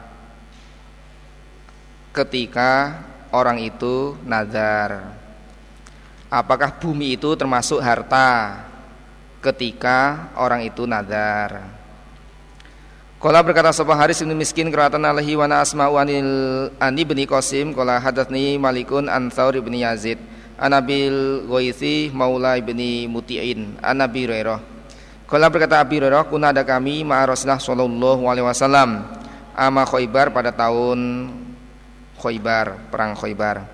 Ketika orang itu nadar Apakah bumi itu termasuk harta ketika orang itu nadar. Kala berkata sebuah Haris bin Miskin keratan alaihi wa asma'u anil ani bin Qasim. Kala hadatsni Malikun an Thawr bin Yazid Anabil Ghaithi Maula bin Muti'in Anabi Hurairah. Kala berkata Abi Hurairah kuna ada kami ma Rasulullah sallallahu alaihi wasallam ama Khaybar pada tahun Khaybar perang Khaybar.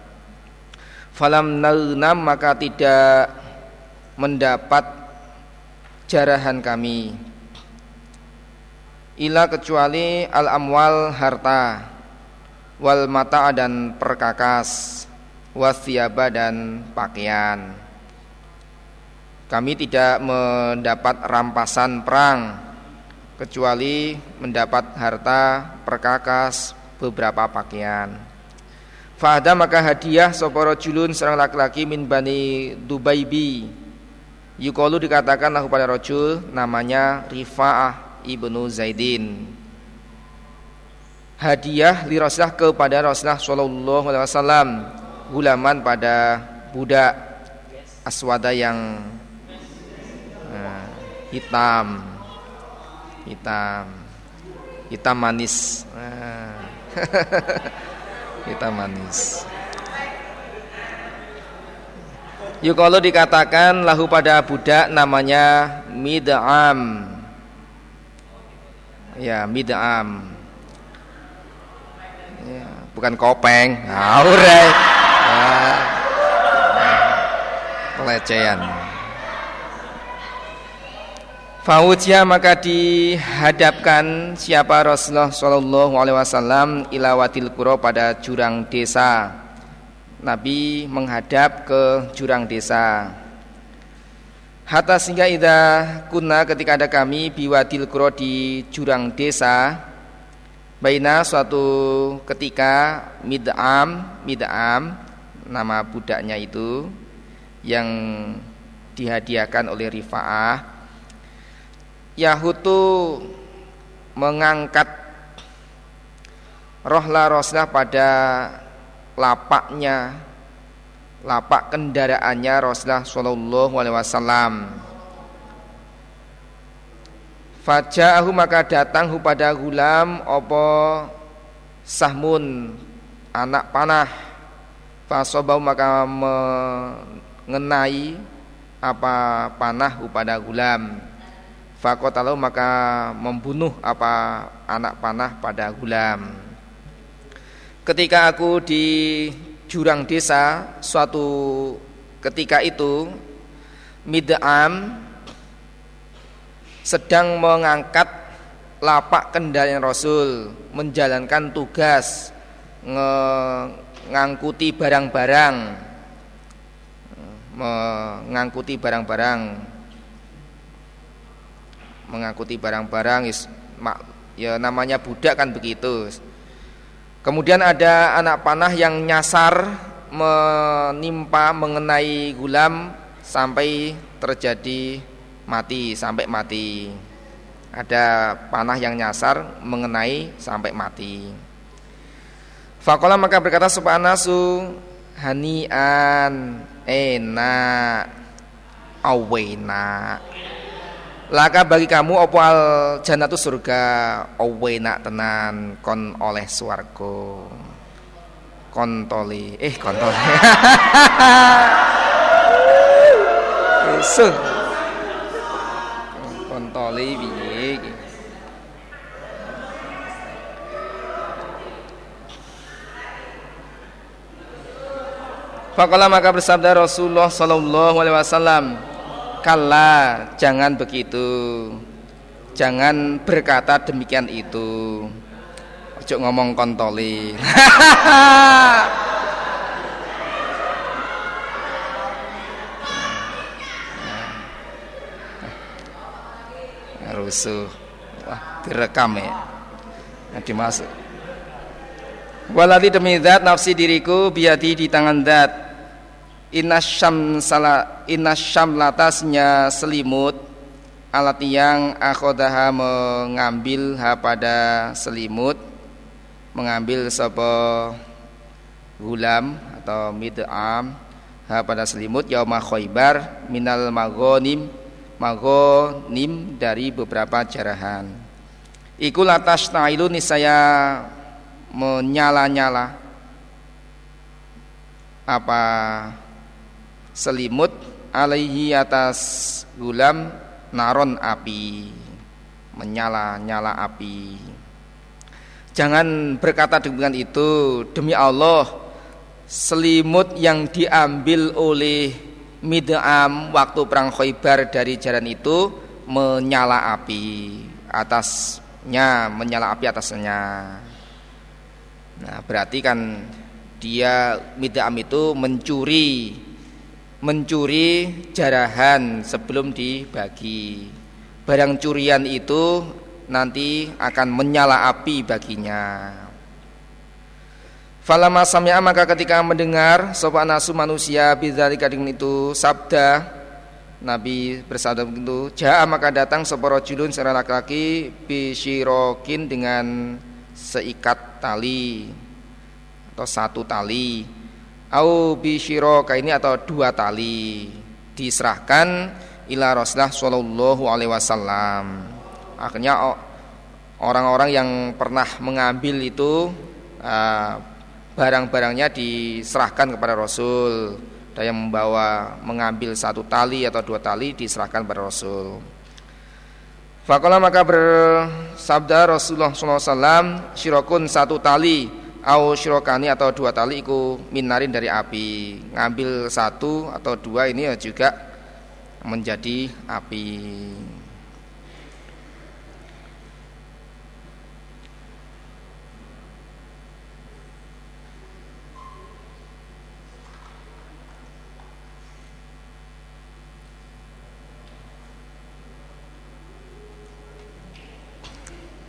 Falam naunam maka tidak mendapat jarahan kami. Ila kecuali al amwal harta wal mata dan perkakas wasiaba dan pakaian. Kami tidak mendapat rampasan perang kecuali mendapat harta perkakas beberapa pakaian. Fahda maka hadiah soporo julun serang laki-laki min bani Dubaibi Yukolu dikatakan lahu pada rojul namanya Rifa'ah ibnu Zaidin. Hadiah li Rasulullah kepada Rasulullah Shallallahu Alaihi Wasallam gulaman pada budak aswada yang uh, hitam, hitam, hitam manis, uh, hitam manis. Yuk kalau dikatakan lahu pada budak namanya mid'am. Ya, mid'am. Ya, bukan kopeng. Aure. Ya. Pelecehan. Fawujya maka dihadapkan siapa Rasulullah Shallallahu Alaihi Wasallam ilawatil kuro pada jurang desa Nabi menghadap ke jurang desa. Hatta sehingga ida kuna ketika ada kami biwadil kuro di jurang desa Baina suatu ketika mid'am mid'am nama budaknya itu yang dihadiahkan oleh Rifa'ah Yahutu mengangkat rohla roslah pada lapaknya lapak kendaraannya Rasulullah Shallallahu Alaihi Wasallam. Fajahu maka datang pada gulam opo sahmun anak panah fasobau maka mengenai apa panah pada gulam Fakotalau maka membunuh apa anak panah pada gulam. Ketika aku di jurang desa suatu ketika itu Mid'am sedang mengangkat lapak kendaraan Rasul menjalankan tugas mengangkuti barang-barang mengangkuti barang-barang mengangkuti barang-barang ya namanya budak kan begitu. Kemudian ada anak panah yang nyasar menimpa mengenai gulam sampai terjadi mati sampai mati. Ada panah yang nyasar mengenai sampai mati. Fakola maka berkata subhanasu hanian enak awena Laka bagi kamu opo al jannatu surga nak tenan kon oleh swarga. Kontoli, eh kontoli. Isu. Kontoli piye? Fakallah maka bersabda Rasulullah sallallahu alaihi wasallam Kala jangan begitu. Jangan berkata demikian itu. Ojo ngomong kontoli. Rusuh. Wah direkam ya. Nah, Dimasuk. Waladi demi zat nafsi diriku biati di tangan zat inasyam sala inasyam latasnya selimut. Alat yang akhodaha mengambil ha pada selimut. Mengambil sopo gulam atau mid'am ha pada selimut. Yauma khaybar minal magonim magonim dari beberapa jarahan. Iku latas nailu saya menyala-nyala. Apa selimut alaihi atas gulam naron api menyala-nyala api. Jangan berkata demikian itu demi Allah selimut yang diambil oleh Mid'am waktu perang Khaybar dari jalan itu menyala api atasnya menyala api atasnya. Nah berarti kan dia Mid'am itu mencuri mencuri jarahan sebelum dibagi. Barang curian itu nanti akan menyala api baginya. Falama samya maka ketika mendengar sopan nasu manusia bidzalika dengan itu sabda Nabi bersabda begitu, Ja'a maka datang seporo julun seorang laki-laki bishirokin dengan seikat tali atau satu tali au bishiroka ini atau dua tali diserahkan ila Rasulullah Shallallahu Alaihi Wasallam. Akhirnya orang-orang yang pernah mengambil itu barang-barangnya diserahkan kepada Rasul. Dan yang membawa mengambil satu tali atau dua tali diserahkan kepada Rasul. Fakola maka bersabda Rasulullah SAW Syirokun satu tali au atau dua tali iku minarin dari api. Ngambil satu atau dua ini ya juga menjadi api.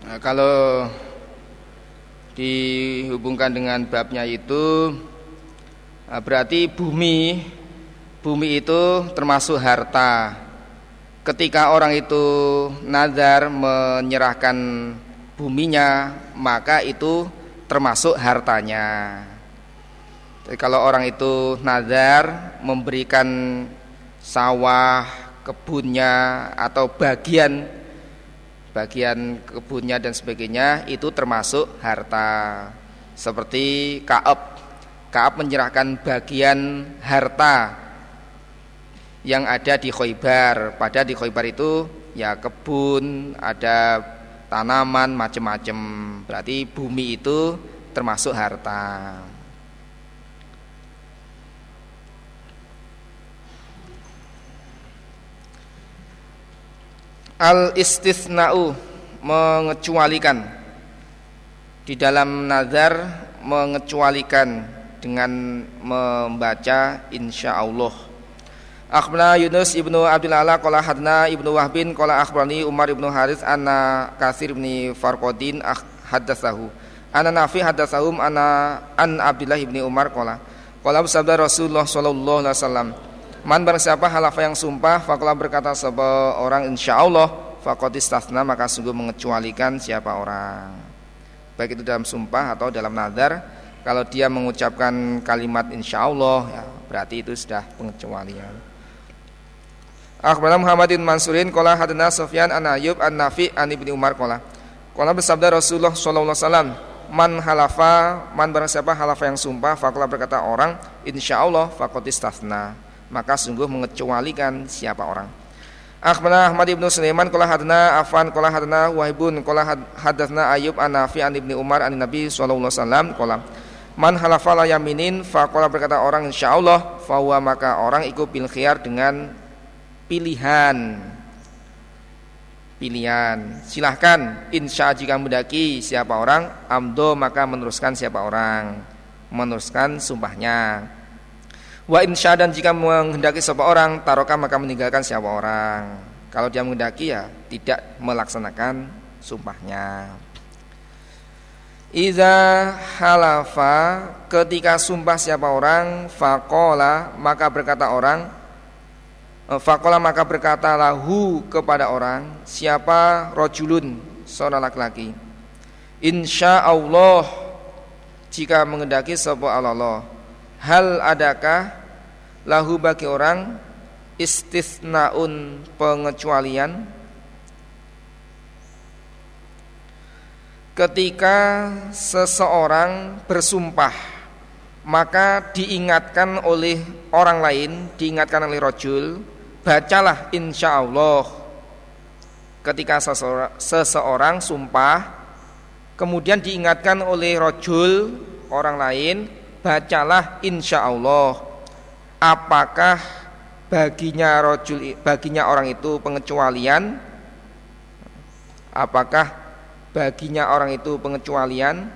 Nah, kalau dihubungkan dengan babnya itu Nah, berarti bumi bumi itu termasuk harta. Ketika orang itu nazar menyerahkan buminya, maka itu termasuk hartanya. Jadi kalau orang itu nazar memberikan sawah, kebunnya atau bagian bagian kebunnya dan sebagainya itu termasuk harta. Seperti Kaab. Kaab menyerahkan bagian harta yang ada di Khoibar. Pada di Khoibar itu ya kebun, ada tanaman macam-macam. Berarti bumi itu termasuk harta. Al istithna'u mengecualikan. Di dalam nazar mengecualikan dengan membaca insyaallah. Akhbarana Yunus ibnu Abdul Ala qala hadna ibnu Wahbin qala akhbarani Umar ibnu Harith anna Katsir ibni Farqadin haddatsahu. Anna Nafi haddatsahum anna an Abdullah ibni Umar qala. Qala sabda Rasulullah sallallahu alaihi wasallam Man barang siapa halafa yang sumpah Fakulah berkata sebuah orang insya Allah Fakot istafna maka sungguh mengecualikan siapa orang. Baik itu dalam sumpah atau dalam nadar Kalau dia mengucapkan kalimat insya Allah ya, Berarti itu sudah pengecualian. Akhbarana Muhammadin Mansurin Kola hadana Sofyan an Ayub an Nafi an Ibni Umar Kola Kola bersabda Rasulullah SAW Man halafa Man barang siapa halafa yang sumpah Fakulah berkata orang Insya Allah fakot istafna maka sungguh mengecualikan siapa orang. Akhbarana Ahmad ibnu Sulaiman qala hadna Afan qala hadna Wahibun qala hadatsna Ayub an Nafi an Ibnu Umar an Nabi sallallahu alaihi wasallam qala Man halafa la yaminin faqala berkata orang insyaallah fahuwa maka orang ikut bil khiyar dengan pilihan. Pilihan. Silahkan insya jika mendaki siapa orang amdo maka meneruskan siapa orang. Meneruskan sumpahnya Wa insya dan jika menghendaki seseorang taroka maka meninggalkan siapa orang. Kalau dia menghendaki ya tidak melaksanakan sumpahnya. Iza halafa ketika sumpah siapa orang fakola maka berkata orang eh, fakola maka berkata lahu kepada orang siapa rojulun seorang laki-laki insya Allah jika mengendaki sebuah Allah Hal adakah lahu bagi orang istisnaun pengecualian? Ketika seseorang bersumpah maka diingatkan oleh orang lain diingatkan oleh rojul bacalah insya Allah ketika seseorang, seseorang sumpah kemudian diingatkan oleh rojul orang lain bacalah insya Allah. Apakah baginya rojul baginya orang itu pengecualian? Apakah baginya orang itu pengecualian?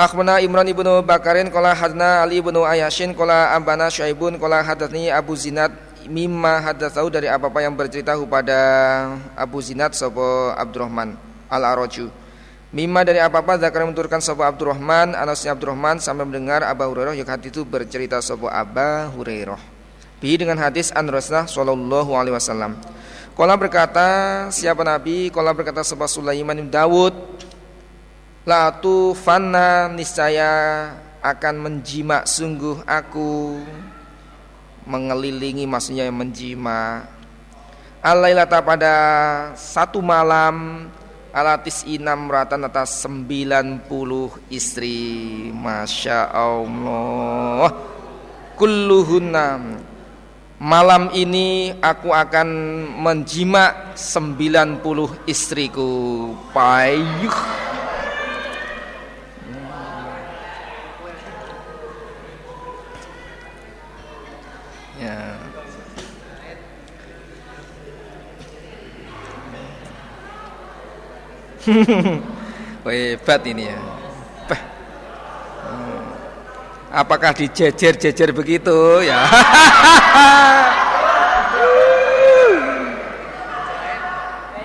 Akhbana Imran ibnu Bakarin Kola hadna Ali ibnu Ayashin Kola ambana Syaibun Kola hadatni Abu Zinad Mimma hadatsau dari apa-apa yang bercerita kepada Abu Zinad Sopo Abdurrahman Al-Araju Mima dari apa-apa Zakar menurunkan Sopo Abdurrahman Anasnya Abdurrahman sampai mendengar Abu Hurairah Yang hadis itu bercerita Sopo Abu Hurairah. Bi dengan hadis an Rasulullah Sallallahu Alaihi Wasallam. Kala berkata siapa Nabi? Kala berkata Sopo Sulaiman bin Dawud Latu fanna niscaya akan menjima sungguh aku mengelilingi maksudnya menjima alailata pada satu malam alatis inam ratan atas 90 istri. Masya Allah. Kulluhunna malam ini aku akan menjima 90 istriku. Payuh Hebat ini ya. Hmm. Apakah dijejer-jejer begitu ya?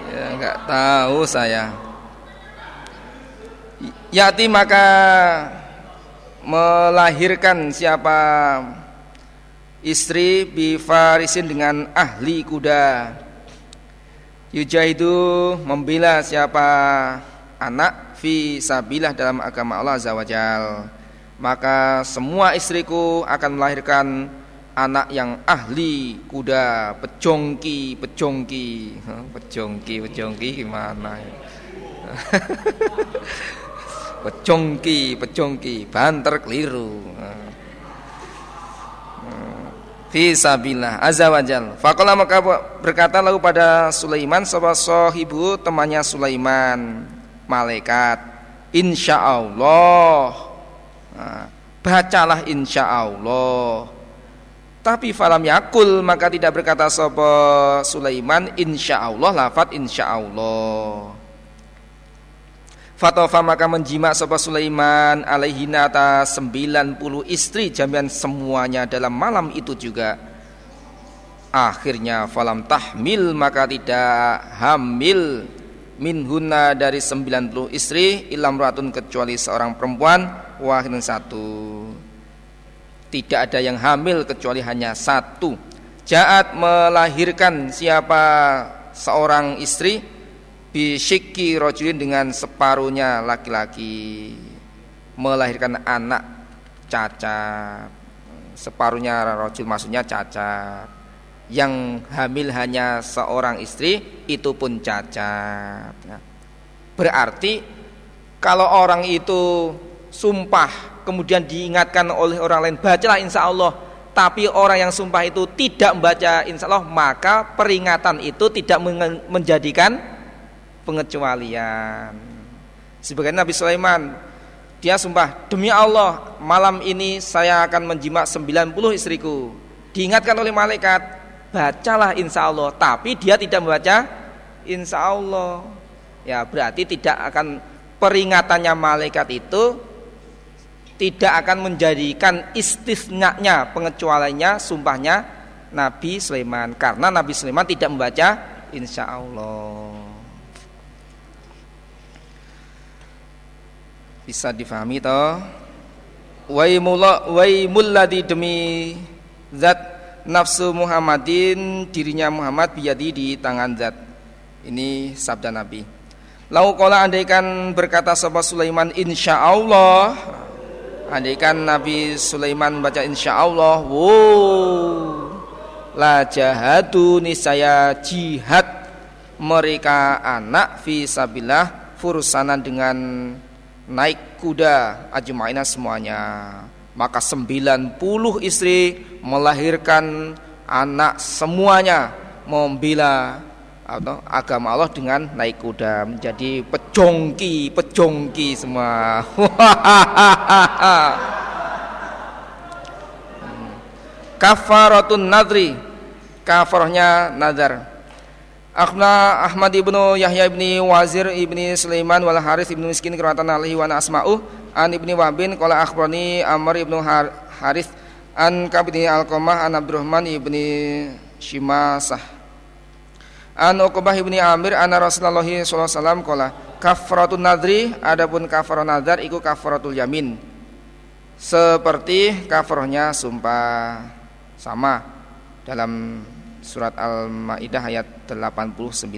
ya nggak tahu saya. Yati maka melahirkan siapa istri bifarisin dengan ahli kuda yujahidu membela siapa anak fi sabilah dalam agama Allah azza wajal maka semua istriku akan melahirkan anak yang ahli kuda pejongki pejongki. Pejongki pejongki gimana pejongki pejongki banter keliru Fisabilillah azza wajal. Faqala maka berkata lalu pada Sulaiman sapa sahibu temannya Sulaiman malaikat insyaallah. Nah, bacalah insyaallah. Tapi falam yakul maka tidak berkata sapa Sulaiman insyaallah lafat insyaallah. Fatofa maka menjima sopa Sulaiman alaihi atas 90 istri jaminan semuanya dalam malam itu juga. Akhirnya falam tahmil maka tidak hamil minhuna dari 90 istri ilam ratun kecuali seorang perempuan wahidun satu. Tidak ada yang hamil kecuali hanya satu. Jaat melahirkan siapa seorang istri bisyiki rojulin dengan separuhnya laki-laki melahirkan anak cacat separuhnya rojul maksudnya cacat yang hamil hanya seorang istri itu pun cacat ya. berarti kalau orang itu sumpah kemudian diingatkan oleh orang lain bacalah insya Allah. Tapi orang yang sumpah itu tidak membaca insya Allah maka peringatan itu tidak menjadikan pengecualian. Sebagai Nabi Sulaiman, dia sumpah, demi Allah, malam ini saya akan menjimak 90 istriku. Diingatkan oleh malaikat, bacalah insya Allah. Tapi dia tidak membaca insya Allah. Ya berarti tidak akan peringatannya malaikat itu tidak akan menjadikan istisnanya pengecualiannya sumpahnya Nabi Sulaiman karena Nabi Sulaiman tidak membaca insya Allah. Bisa difahami toh? Waimullah waimulladhi demi zat nafsu Muhammadin dirinya Muhammad biyadi di tangan zat. Ini sabda Nabi. Lau kala andaikan berkata sahabat Sulaiman insyaallah andaikan Nabi Sulaiman baca insyaallah wow. La jahadu nisaya jihad mereka anak fi sabillah fursanan dengan naik kuda ajmaina semuanya. Maka 90 istri melahirkan anak semuanya membela atau agama Allah dengan naik kuda menjadi pejongki pejongki semua. Kafaratun nadri kafarahnya nazar Akhna Ahmad ibnu Yahya ibni Wazir ibni Sulaiman wal Haris ibnu Miskin keratan alaihi wa asma'u an ibni Wabin qala akhbarani Amr ibnu Haris an kabini Alqamah an Abdurrahman ibni Shimasah. An Uqbah ibni Amir anna Rasulullah sallallahu alaihi wasallam qala kafaratul nadri adapun kafarat nazar iku kafaratul yamin. Seperti kafarahnya sumpah. Sama dalam surat Al-Maidah ayat 89.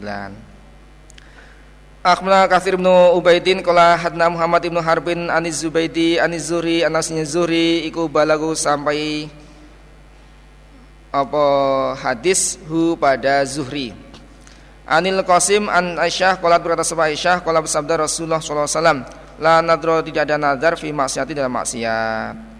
Akhbarana Katsir bin Ubaidin qala hadna Muhammad ibnu Harbin aniz Zubaidi aniz Zuri anasnya Zuri iku balagu sampai apa hadis hu pada Zuhri. Anil Qasim an Aisyah qala berkata sama Aisyah qala bersabda Rasulullah sallallahu alaihi wasallam la nadro tidak ada nazar fi maksiati dalam maksiat.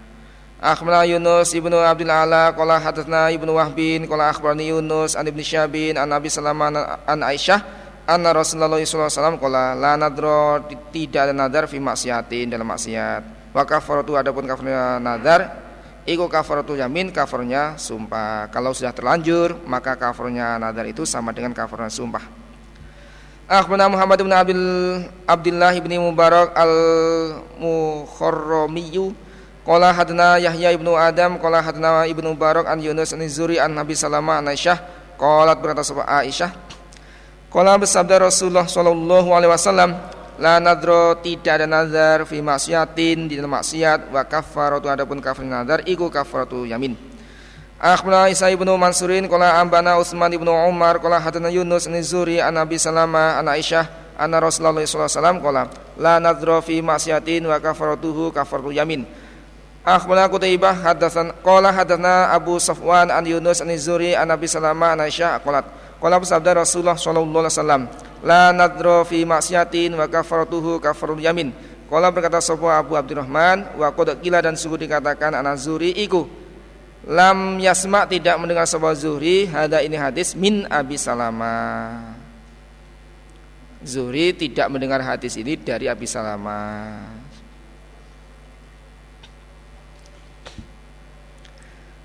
Akhbarana Yunus ibnu Abdul Ala qala hadatsna ibnu Wahbin qala akhbarani Yunus an ibnu Syabin an Nabi sallallahu an Aisyah anna Rasulullah sallallahu alaihi qala la nadra tidak ada nadar fi maksiatin dalam maksiat. Wa kafaratu adapun kafarnya nadar iku kafaratu yamin kafarnya sumpah. Kalau sudah terlanjur maka kafarnya nadar itu sama dengan kafarnya sumpah. Akhbarana Muhammad bin Abdul Abdullah bin Mubarak al-Mukharramiyyu Qala hadna Yahya ibnu Adam Qala hadna ibnu Barak an Yunus an Zuri an Nabi Salama an Aisyah Qalat berkata sahabat Aisyah Qala bersabda Rasulullah sallallahu alaihi wasallam La nadro tidak ada nazar fi maksiatin di dalam maksiat wa kafaratu adapun kafir nazar iku kafaratu yamin. Akhbarana Isa ibnu Mansurin qala ambana Utsman ibnu Umar qala hadana Yunus an Zuri an Nabi Salama an Aisyah anna Rasulullah wasallam qala la nadra fi maksiatin wa kafaratuhu kafaratu yamin. Akhbarana Qutaibah hadatsan qala hadatsana Abu Safwan an Yunus an Zuri an Nabi Salama an Aisyah qalat qala sabda Rasulullah sallallahu alaihi wasallam la nadra fi maksiatin wa kafaratuhu kafaratu yamin. Qala berkata sapa Abu Abdurrahman wa qad dan sungguh dikatakan an Zuri iku lam yasma tidak mendengar sebuah Zuhri hada ini hadis min Abi Salama Zuhri tidak mendengar hadis ini dari Abi Salama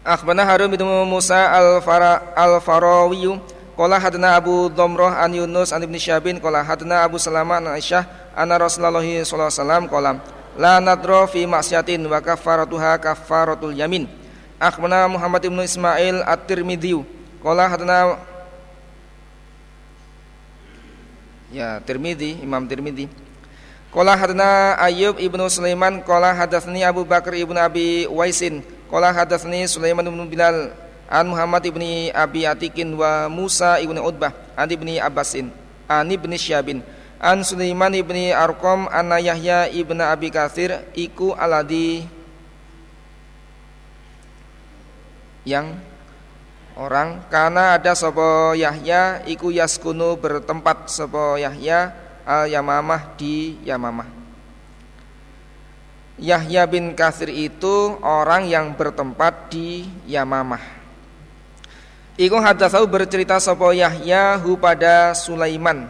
Akhbarana Harun bin Musa al-Fara al-Farawi qala hadana Abu Dhamrah an Yunus an Ibnu Syabin qala hadana Abu Salama an Aisyah anna Rasulullah alaihi wasallam qala la nadra fi maksiatin wa kafaratuha kafaratul yamin Akhbarana Muhammad ibnu Ismail At-Tirmidzi. Qala hadana Ya, Tirmidzi, Imam Tirmidzi. Qala hadana Ayyub ibnu Sulaiman qala hadatsani Abu Bakar ibnu Abi Waisin qala hadatsani Sulaiman ibnu Bilal an Muhammad ibni Abi Atikin wa Musa ibnu Utbah an ibni Abbasin an ibni Syabin an Sulaiman ibni Arqam anna Yahya ibnu Abi Katsir iku aladi yang orang karena ada sopo Yahya iku yaskunu bertempat sopo Yahya al Yamamah di Yamamah. Yahya bin Kathir itu orang yang bertempat di Yamamah. Iku hadatsau bercerita sopo Yahya hu pada Sulaiman.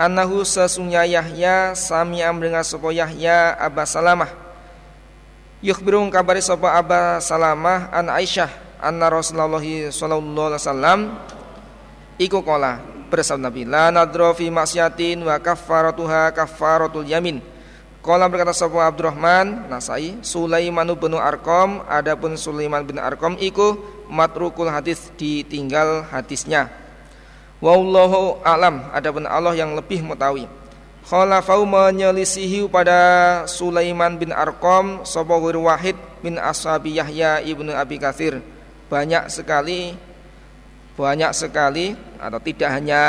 Anahu sesungguhnya Yahya sami'am dengan sopo Yahya Aba Salamah Yukhbirun kabari sapa Aba Salamah an Aisyah anna Rasulullah sallallahu alaihi wasallam iku qala bersabda Nabi la nadra fi wa kaffaratuha kaffaratul yamin Qala berkata sapa Abdurrahman Nasai Sulaiman bin Arqam adapun Sulaiman bin Arqam iku matrukul hadis ditinggal hadisnya. Wallahu alam adapun Allah yang lebih mengetahui. Khalafau menyelisihi pada Sulaiman bin Arqam Sobawir Wahid bin Ashabi Yahya ibnu Abi Kathir Banyak sekali Banyak sekali Atau tidak hanya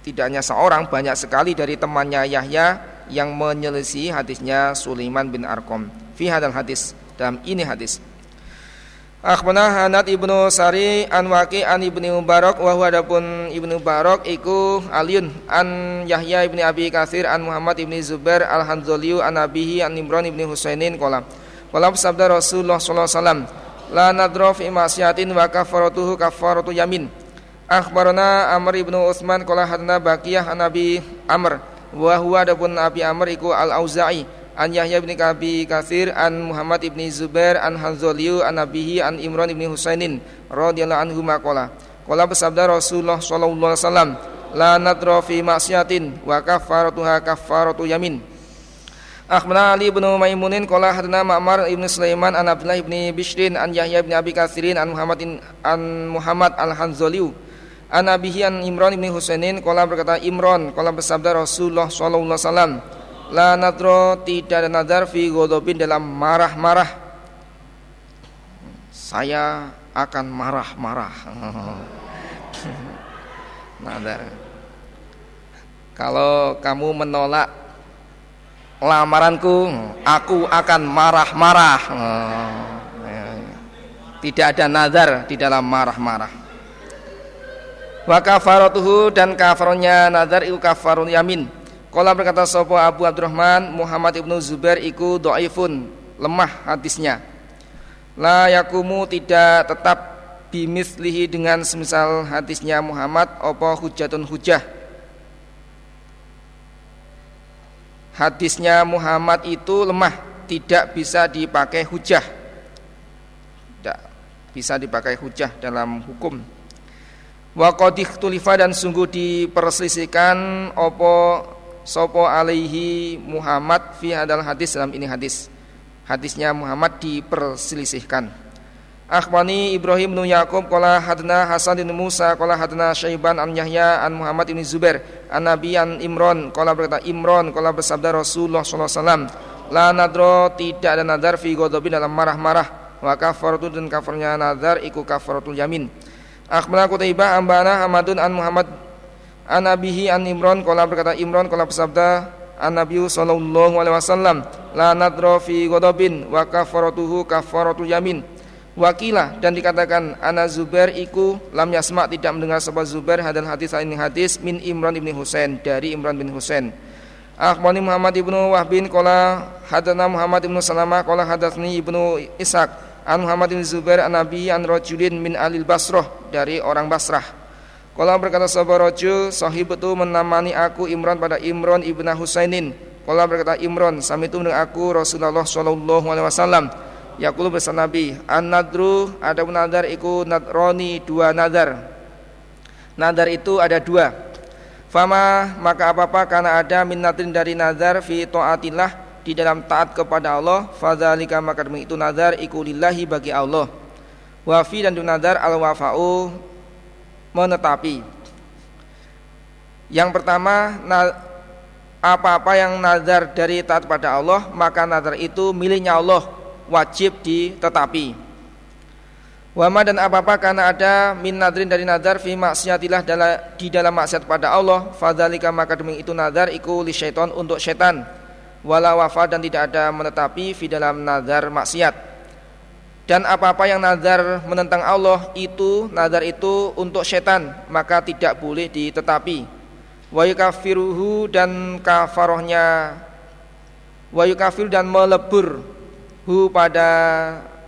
Tidak hanya seorang Banyak sekali dari temannya Yahya Yang menyelisihi hadisnya Sulaiman bin Arqam. Fi hadal hadis Dalam ini hadis. Akhbarana Hanad ibnu Sari an Waqi an ibnu Mubarak wa huwa adapun ibnu Mubarak iku Aliun an Yahya ibni Abi Katsir an Muhammad ibni Zubair al Hanzaliyu an Abihi an Imran ibni Husainin qala qala sabda Rasulullah sallallahu alaihi wasallam la nadra fi wa kafaratuhu kafaratu yamin. Akhbarana Amr ibnu Utsman qala hadna Baqiyah an Abi Amr wa huwa adapun Abi Amr iku al Auza'i an Yahya bin Abi Katsir an Muhammad ibni Zubair an Hanzaliyu an Nabihi an Imran ibni Husainin radhiyallahu anhu maqala qala. Bersabda Rasulullah sallallahu alaihi wasallam la nadra fi maksiatin wa kafaratuha kafaratu yamin. Akhbarana Ali bin Maimunin qala hadana Ma'mar ibn Sulaiman an Abdullah ibn Bishrin an Yahya ibn Abi Katsirin an Muhammadin an Muhammad al-Hanzaliyu an Abihi an Imran ibn Husainin qala berkata Imran qala bersabda Rasulullah sallallahu alaihi wasallam La nadro tidak ada nazar fi godobin dalam marah-marah. Saya akan marah-marah. Nadar. Kalau kamu menolak lamaranku Aku akan marah-marah. Tidak ada nazar di dalam marah-marah Wa kafaratuhu dan kafaronya nazar itu kafarun yamin Kala berkata sopo Abu Abdurrahman Muhammad ibnu Zubair iku do'ifun lemah hadisnya. La yakumu tidak tetap bimislihi dengan semisal hadisnya Muhammad opo hujatun hujah. Hadisnya Muhammad itu lemah, tidak bisa dipakai hujah. Tidak bisa dipakai hujah dalam hukum. Wa tulifa dan sungguh diperselisihkan opo sopo alaihi Muhammad fi hadal hadis dalam ini hadis. Hadisnya Muhammad diperselisihkan. Akhbani Ibrahim bin Yaqub qala hadna Hasan bin Musa qala hadna Syaiban an Yahya an Muhammad bin Zubair an Nabi an Imran qala berkata Imran qala bersabda Rasulullah sallallahu alaihi wasallam la nadro tidak ada nadar fi ghadabin dalam marah-marah wa kafaratu dan kafarnya nadar iku kafaratul yamin Akhbarana Qutaibah ambana Ahmadun an Muhammad an Nabihi an Imran qala berkata Imran qala bersabda an Nabi sallallahu alaihi wasallam la nadro fi ghadabin wa kafaratuhu kafaratul yamin Wakilah dan dikatakan Ana Zubair iku lam yasma tidak mendengar sebab Zubair hadal hadis ini hadis min Imran ibni Husain dari Imran bin Husain. Akhbani Muhammad ibnu Wahbin kola hadana Muhammad ibnu Salamah kola hadatni ibnu Ishaq an Muhammad ibn Zubair an Nabi an rojulin min alil Basroh dari orang Basrah. Kola berkata sahabat rojul sahib itu menamani aku Imran pada Imran ibnu Husainin. Kola berkata Imran sami itu dengan aku Rasulullah Shallallahu Alaihi Wasallam Yakulu bersama Nabi An-nadru ada nadar iku nadroni dua nadar Nadar itu ada dua Fama maka apa-apa karena ada min nadrin dari nadar fi taatillah di dalam taat kepada Allah fadzalika maka itu nadar iku lillahi bagi Allah wafi dan nadar al wafa'u menetapi yang pertama apa-apa yang nadar dari taat pada Allah maka nadar itu miliknya Allah wajib ditetapi. Wama dan apa-apa karena ada min nadrin dari nadar fi maksiatillah di dalam maksiat pada Allah, fadzalika maka itu nadar iku li syaiton untuk setan. Wala wafa dan tidak ada menetapi fi dalam nadar maksiat. Dan apa-apa yang nadar menentang Allah itu nadar itu untuk setan, maka tidak boleh ditetapi. Wa yukafiruhu dan kafarohnya wa yukafir dan melebur hu pada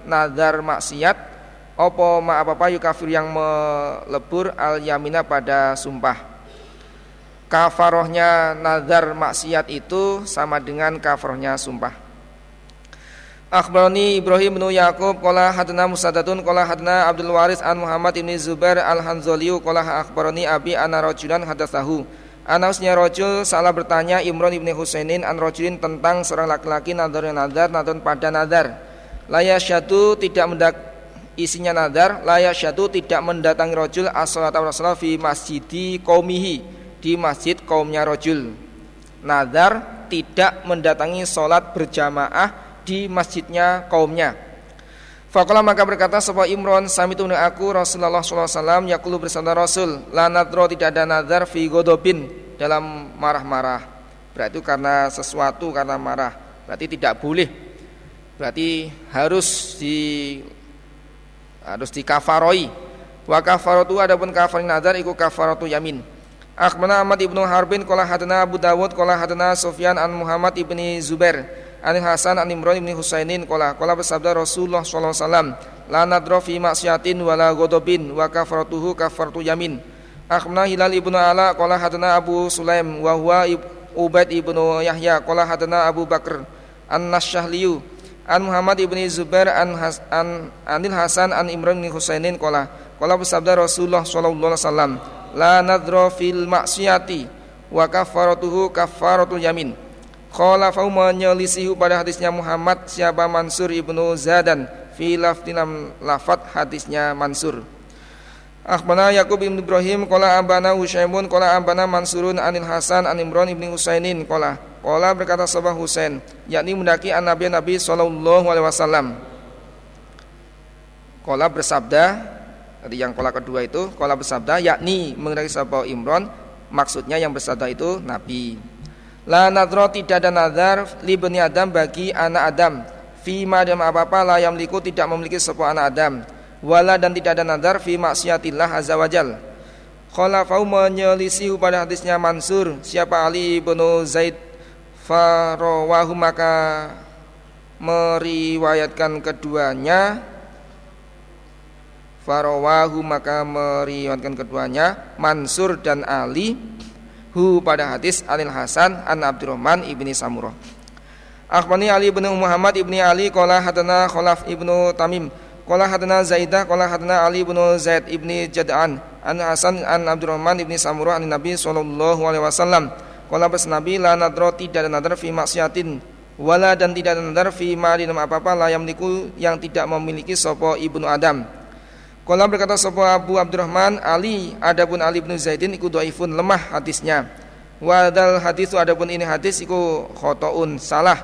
nazar maksiat opo ma apa apa kafir yang melebur al yamina pada sumpah kafarohnya nazar maksiat itu sama dengan kafarohnya sumpah Akhbarani Ibrahim bin Yaqub qala hadna Musaddadun qala hadna Abdul Waris an Muhammad bin Zubair al-Hanzaliyu qala akhbarani abi ana rajulan hadatsahu Anasnya rojul salah bertanya Imran ibni Husainin an rojulin tentang seorang laki-laki nadar nadar nadar pada nadar. Laya syatu tidak mendak isinya nadar. Laya syatu tidak mendatangi rojul as-salat fi masjidi kaumihi di masjid kaumnya rojul. Nadar tidak mendatangi sholat berjamaah di masjidnya kaumnya. Fakallah maka berkata sebuah Imron Sami tunu aku Rasulullah SAW Yakulu bersama Rasul La nadro tidak ada nadar fi godobin Dalam marah-marah. Berarti karena sesuatu karena marah. Berarti tidak boleh. Berarti harus di Harus dikafaroi. Wa kafaratu adapun kafarin nadar Iku kafaratu yamin Akhbana Ahmad ibnu Harbin Kola hadana Abu Dawud Kola hadana Sufyan an Muhammad ibni Zubair An Hasan an Imran bin Husainin qala qala bersabda Rasulullah sallallahu alaihi wasallam la nadra fi maksiatin wala ghadabin wa kafaratuhu kafartu yamin. Akhna Hilal ibnu Ala qala hadana Abu Sulaim wa huwa Ubaid ibnu Yahya qala hadana Abu Bakar an Nasyahliyu an Muhammad ibni Zubair an, Has, an Anil Hasan an Imran bin Husainin qala qala bersabda Rasulullah sallallahu alaihi wasallam la nadra fil maksiati wa kafaratuhu kafaratul yamin Khalafau menyelisihi pada hadisnya Muhammad siapa Mansur ibnu Zadan fi laftinam lafat hadisnya Mansur. Akhbana Yakub ibn Ibrahim Kola abana Hushaimun Kola abana Mansurun anil Hasan an Imran ibni Husainin Kola Kola berkata sahabat Husain yakni mendaki an Nabi Nabi Sallallahu bersabda Tadi yang kola kedua itu Kola bersabda yakni mengenai sahabat Imran Maksudnya yang bersabda itu Nabi La nadro tidak ada nazar li bani Adam bagi anak Adam. Fi madam apa-apa la liku tidak memiliki sebuah anak Adam. Wala dan tidak ada nazar fi maksiatillah azza wajal. Khalafau menyelisih pada hadisnya Mansur siapa Ali bin Zaid farawahu maka meriwayatkan keduanya farawahu maka meriwayatkan keduanya Mansur dan Ali hu pada hadis Anil Hasan an Abdurrahman ibni Samurah. Akhbani Ali bin Muhammad ibni Ali qala hadana Khalaf ibnu Tamim qala hadana Zaidah qala hadana Ali bin Zaid ibni Jad'an an Hasan an Abdurrahman ibni Samurah an Nabi sallallahu alaihi wasallam qala bas Nabi la nadra tidak ada nadar fi maksiatin wala dan tidak nadar fi ma dalam apa-apa la yamliku yang tidak memiliki sapa ibnu Adam. Kala berkata sapa Abu Abdurrahman Ali adapun Ali bin Zaidin iku dhaifun lemah hadisnya. Wadal hadis adapun ini hadis iku khotoun salah.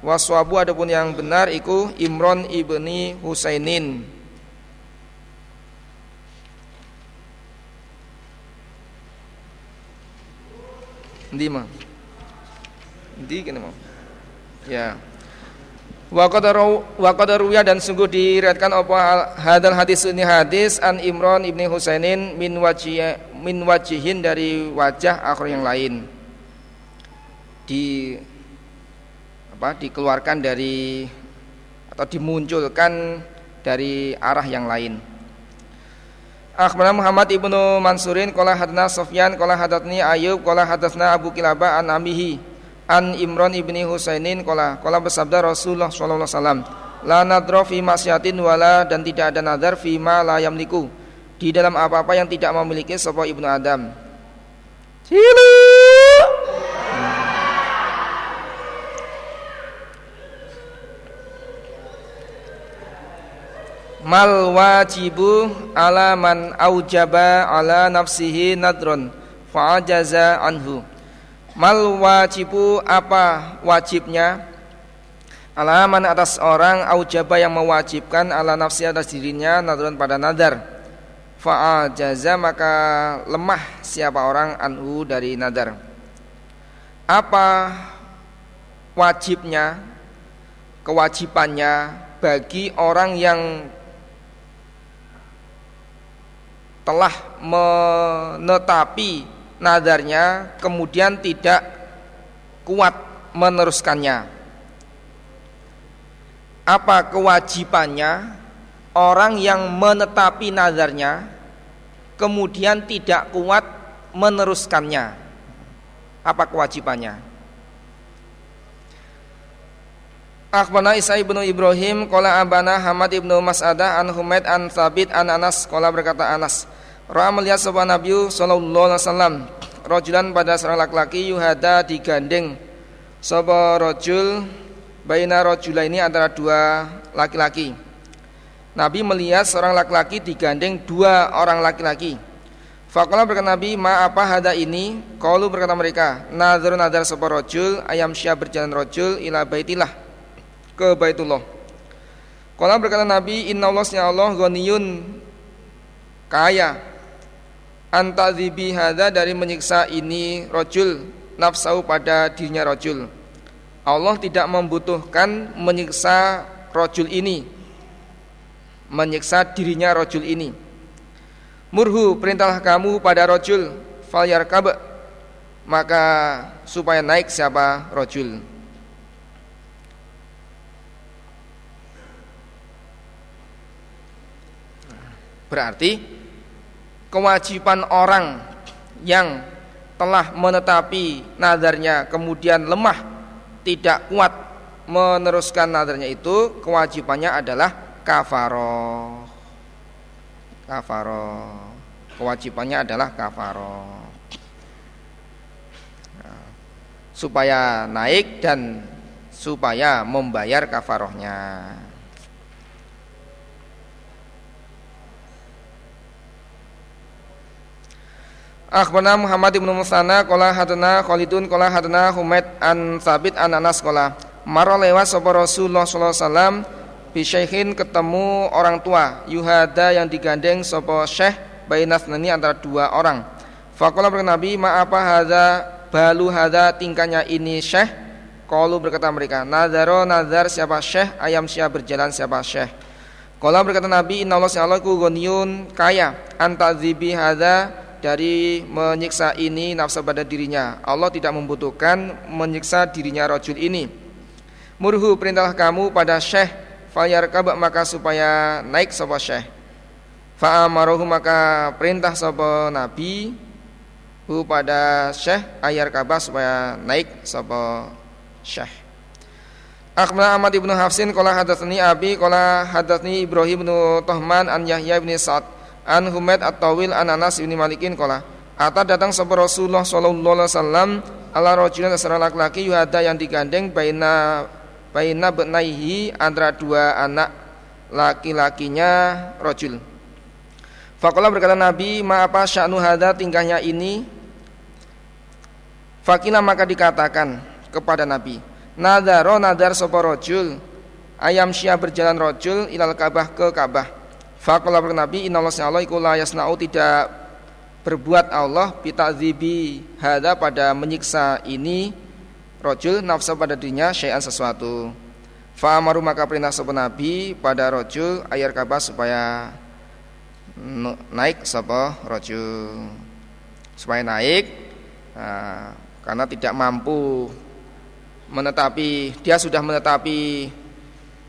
Waswabu adapun yang benar iku Imron ibni Husainin. Ndi mah? Ndi kene? Ya. Wa qadaruya dan sungguh diriatkan apa hadal hadis ini hadis an Imran ibni Husainin min wajih min wajihin dari wajah akhir yang lain. Di apa dikeluarkan dari atau dimunculkan dari arah yang lain. Akhbarana Muhammad ibnu Mansurin qala hadna Sufyan qala hadatni Ayub qala hadatsna Abu Kilabah an amihi An Imran ibni Husainin kola. Kola bersabda Rasulullah Sallallahu Alaihi Wasallam La nadro fi masyatin wala dan tidak ada nadar fi ma la yamliku. Di dalam apa-apa yang tidak memiliki sebuah ibnu Adam. Cilu! Mal wajibu ala man aujaba ala nafsihi nadron fa'ajaza anhu Mal wajibu apa wajibnya? Alaman atas orang aujaba yang mewajibkan ala nafsi atas dirinya nadrun pada nadar. Fa'ajaza maka lemah siapa orang anhu dari nadar. Apa wajibnya Kewajibannya bagi orang yang telah menetapi nadarnya kemudian tidak kuat meneruskannya. Apa kewajibannya orang yang menetapi nadarnya kemudian tidak kuat meneruskannya? Apa kewajibannya? Akhbana Isa ibnu Ibrahim Kola abana Hamad ibnu Mas'adah An Humaid an Thabit an Anas Kola berkata Anas Ra'a melihat sebuah Nabi sallallahu alaihi wasallam rajulan pada seorang laki-laki yuhada digandeng sapa rajul baina rajula ini antara dua laki-laki. Nabi melihat seorang laki-laki digandeng dua orang laki-laki. Fakola berkata Nabi, ma apa hada ini? Kalu berkata mereka, nazar nazar sapa rajul ayam syah berjalan rajul ila baitillah ke Baitullah. Kala berkata Nabi, Inna Allah Allah ghaniyun kaya antadzibi hada dari menyiksa ini rojul nafsau pada dirinya rojul. Allah tidak membutuhkan menyiksa rojul ini. Menyiksa dirinya rojul ini. Murhu perintahlah kamu pada rojul. Falyar kab maka supaya naik siapa rojul. Berarti kewajiban orang yang telah menetapi nadarnya kemudian lemah tidak kuat meneruskan nadarnya itu kewajibannya adalah kafaroh. Kafaroh. Kewajibannya adalah kafaroh. Nah, supaya naik dan supaya membayar kafarohnya Akhbarna Muhammad ibnu Musana qala hadana Khalidun qala hadana Humaid an Sabit an Anas qala maro lewat sapa Rasulullah sallallahu alaihi wasallam bi ketemu orang tua yuhada yang digandeng sapa syekh bainas nani antara dua orang. Faqala berkata Nabi, "Ma apa hadza balu hadza tingkahnya ini syekh?" Qalu berkata mereka, "Nazaro nazar siapa syekh, ayam siapa berjalan siapa syekh." Qala berkata Nabi, "Inna Allah ku kaya antazibi hadza dari menyiksa ini nafsu pada dirinya. Allah tidak membutuhkan menyiksa dirinya rojul ini. Murhu perintahlah kamu pada syekh fayar kabak maka supaya naik sapa syekh. Fa'amaruhu maka perintah sapa nabi hu pada syekh ayar kabak supaya naik sapa syekh. Akhbarana Ahmad ibnu Hafsin qala hadatsani Abi qala hadatsani Ibrahim ibnu Tuhman an Yahya ibn Sa'ad An Humaid At-Tawil An Anas bin Malikin kola Ata datang sebuah Rasulullah sallallahu alaihi wasallam ala rojulin seorang laki-laki yuhada yang digandeng baina baina benaihi antara dua anak laki-lakinya rojul. Fakola berkata Nabi, ma apa sya'nu hada tingkahnya ini? Fakina maka dikatakan kepada Nabi, nadaro nadar sopo rojul, ayam syia berjalan rojul ilal kabah ke kabah. Berkata Nabi, inna Allah iku la yasna'u. Tidak berbuat Allah bita'dzibi. Hada pada menyiksa ini rojul nafsa pada dirinya syai'an sesuatu. Fa'amaru maka perintah sebuah Nabi pada rojul air kabah supaya naik sapa rajul supaya naik nah, karena tidak mampu menetapi dia sudah menetapi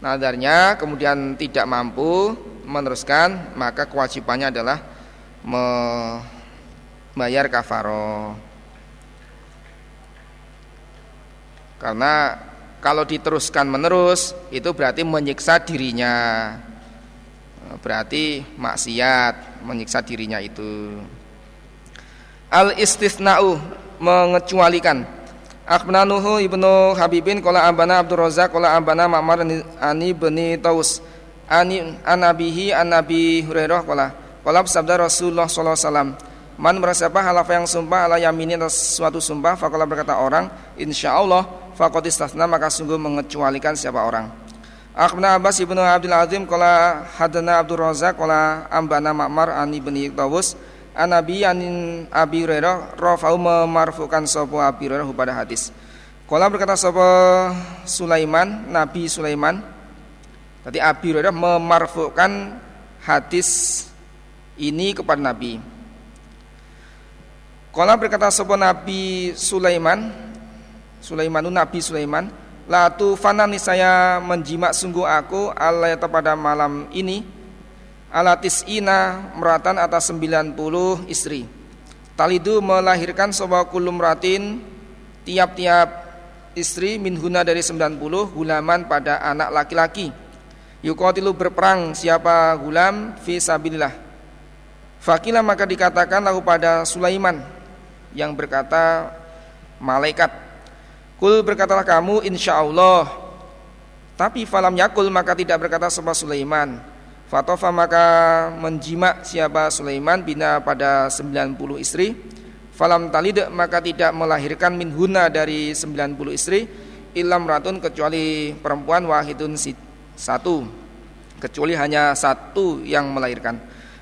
nadarnya kemudian tidak mampu meneruskan maka kewajibannya adalah membayar kafaro karena kalau diteruskan menerus itu berarti menyiksa dirinya. Berarti maksiat menyiksa dirinya itu. Al istisna'u mengecualikan. Akhbana ibnu Habibin Kola abana Abdul Razak Kola abana Ma'mar ani Taus ani anabihi anabi Hurairah Kola Kola sabda Rasulullah Sallallahu Alaihi Wasallam Man bersiapa halafa yang sumpah ala yamini atas suatu sumpah Fakola berkata orang Insya Allah Fakot istasna maka sungguh mengecualikan siapa orang Akhbarana Abbas ibnu Abdul Azim qala hadana Abdul Razak qala ambana Ma'mar an ibni Tawus an Nabi an Abi Hurairah rafa'u memarfukan sapa Abi Hurairah pada hadis. Qala berkata sapa Sulaiman, Nabi Sulaiman. Tadi Abi Hurairah memarfukan hadis ini kepada Nabi. Qala berkata sapa Nabi Sulaiman, Sulaiman Nabi Sulaiman, Latu fanani saya menjimak sungguh aku Allah pada malam ini Alatis ina meratan atas 90 istri. Talidu melahirkan sebuah kulum ratin Tiap-tiap istri minhuna dari 90 Gulaman pada anak laki-laki Yukotilu berperang siapa gulam fi sabilillah. Fakilah maka dikatakan lalu pada Sulaiman Yang berkata Malaikat Kul berkatalah kamu insya Allah Tapi falam yakul maka tidak berkata sebab Sulaiman. Fatofa maka menjimak siapa Sulaiman bina pada 90 istri. Falam talid maka tidak melahirkan minhuna dari 90 istri Ilam ratun kecuali perempuan wahidun satu Kecuali hanya satu yang melahirkan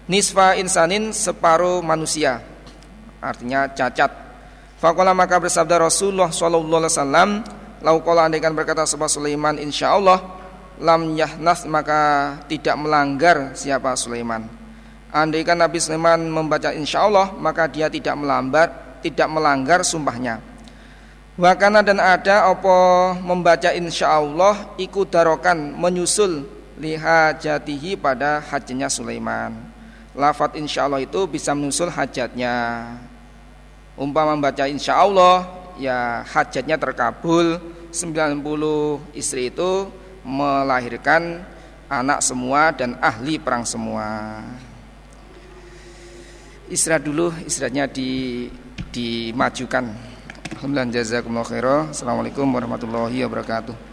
Nisfa insanin separuh manusia Artinya cacat Fakola maka bersabda Rasulullah Sallallahu Alaihi Wasallam, laukola andaikan berkata sebab Sulaiman, insya Allah lam yahnas maka tidak melanggar siapa Sulaiman. Andaikan Nabi Sulaiman membaca insya Allah maka dia tidak melambat, tidak melanggar sumpahnya. Wakana dan ada opo membaca insya Allah ikut darokan menyusul liha jatihi pada hajatnya Sulaiman. Lafat insya Allah itu bisa menyusul hajatnya. Umpama membaca insya Allah ya hajatnya terkabul 90 istri itu melahirkan anak semua dan ahli perang semua. Istirahat dulu istirahatnya di dimajukan Alhamdulillah jazakumullah khairah Assalamualaikum warahmatullahi wabarakatuh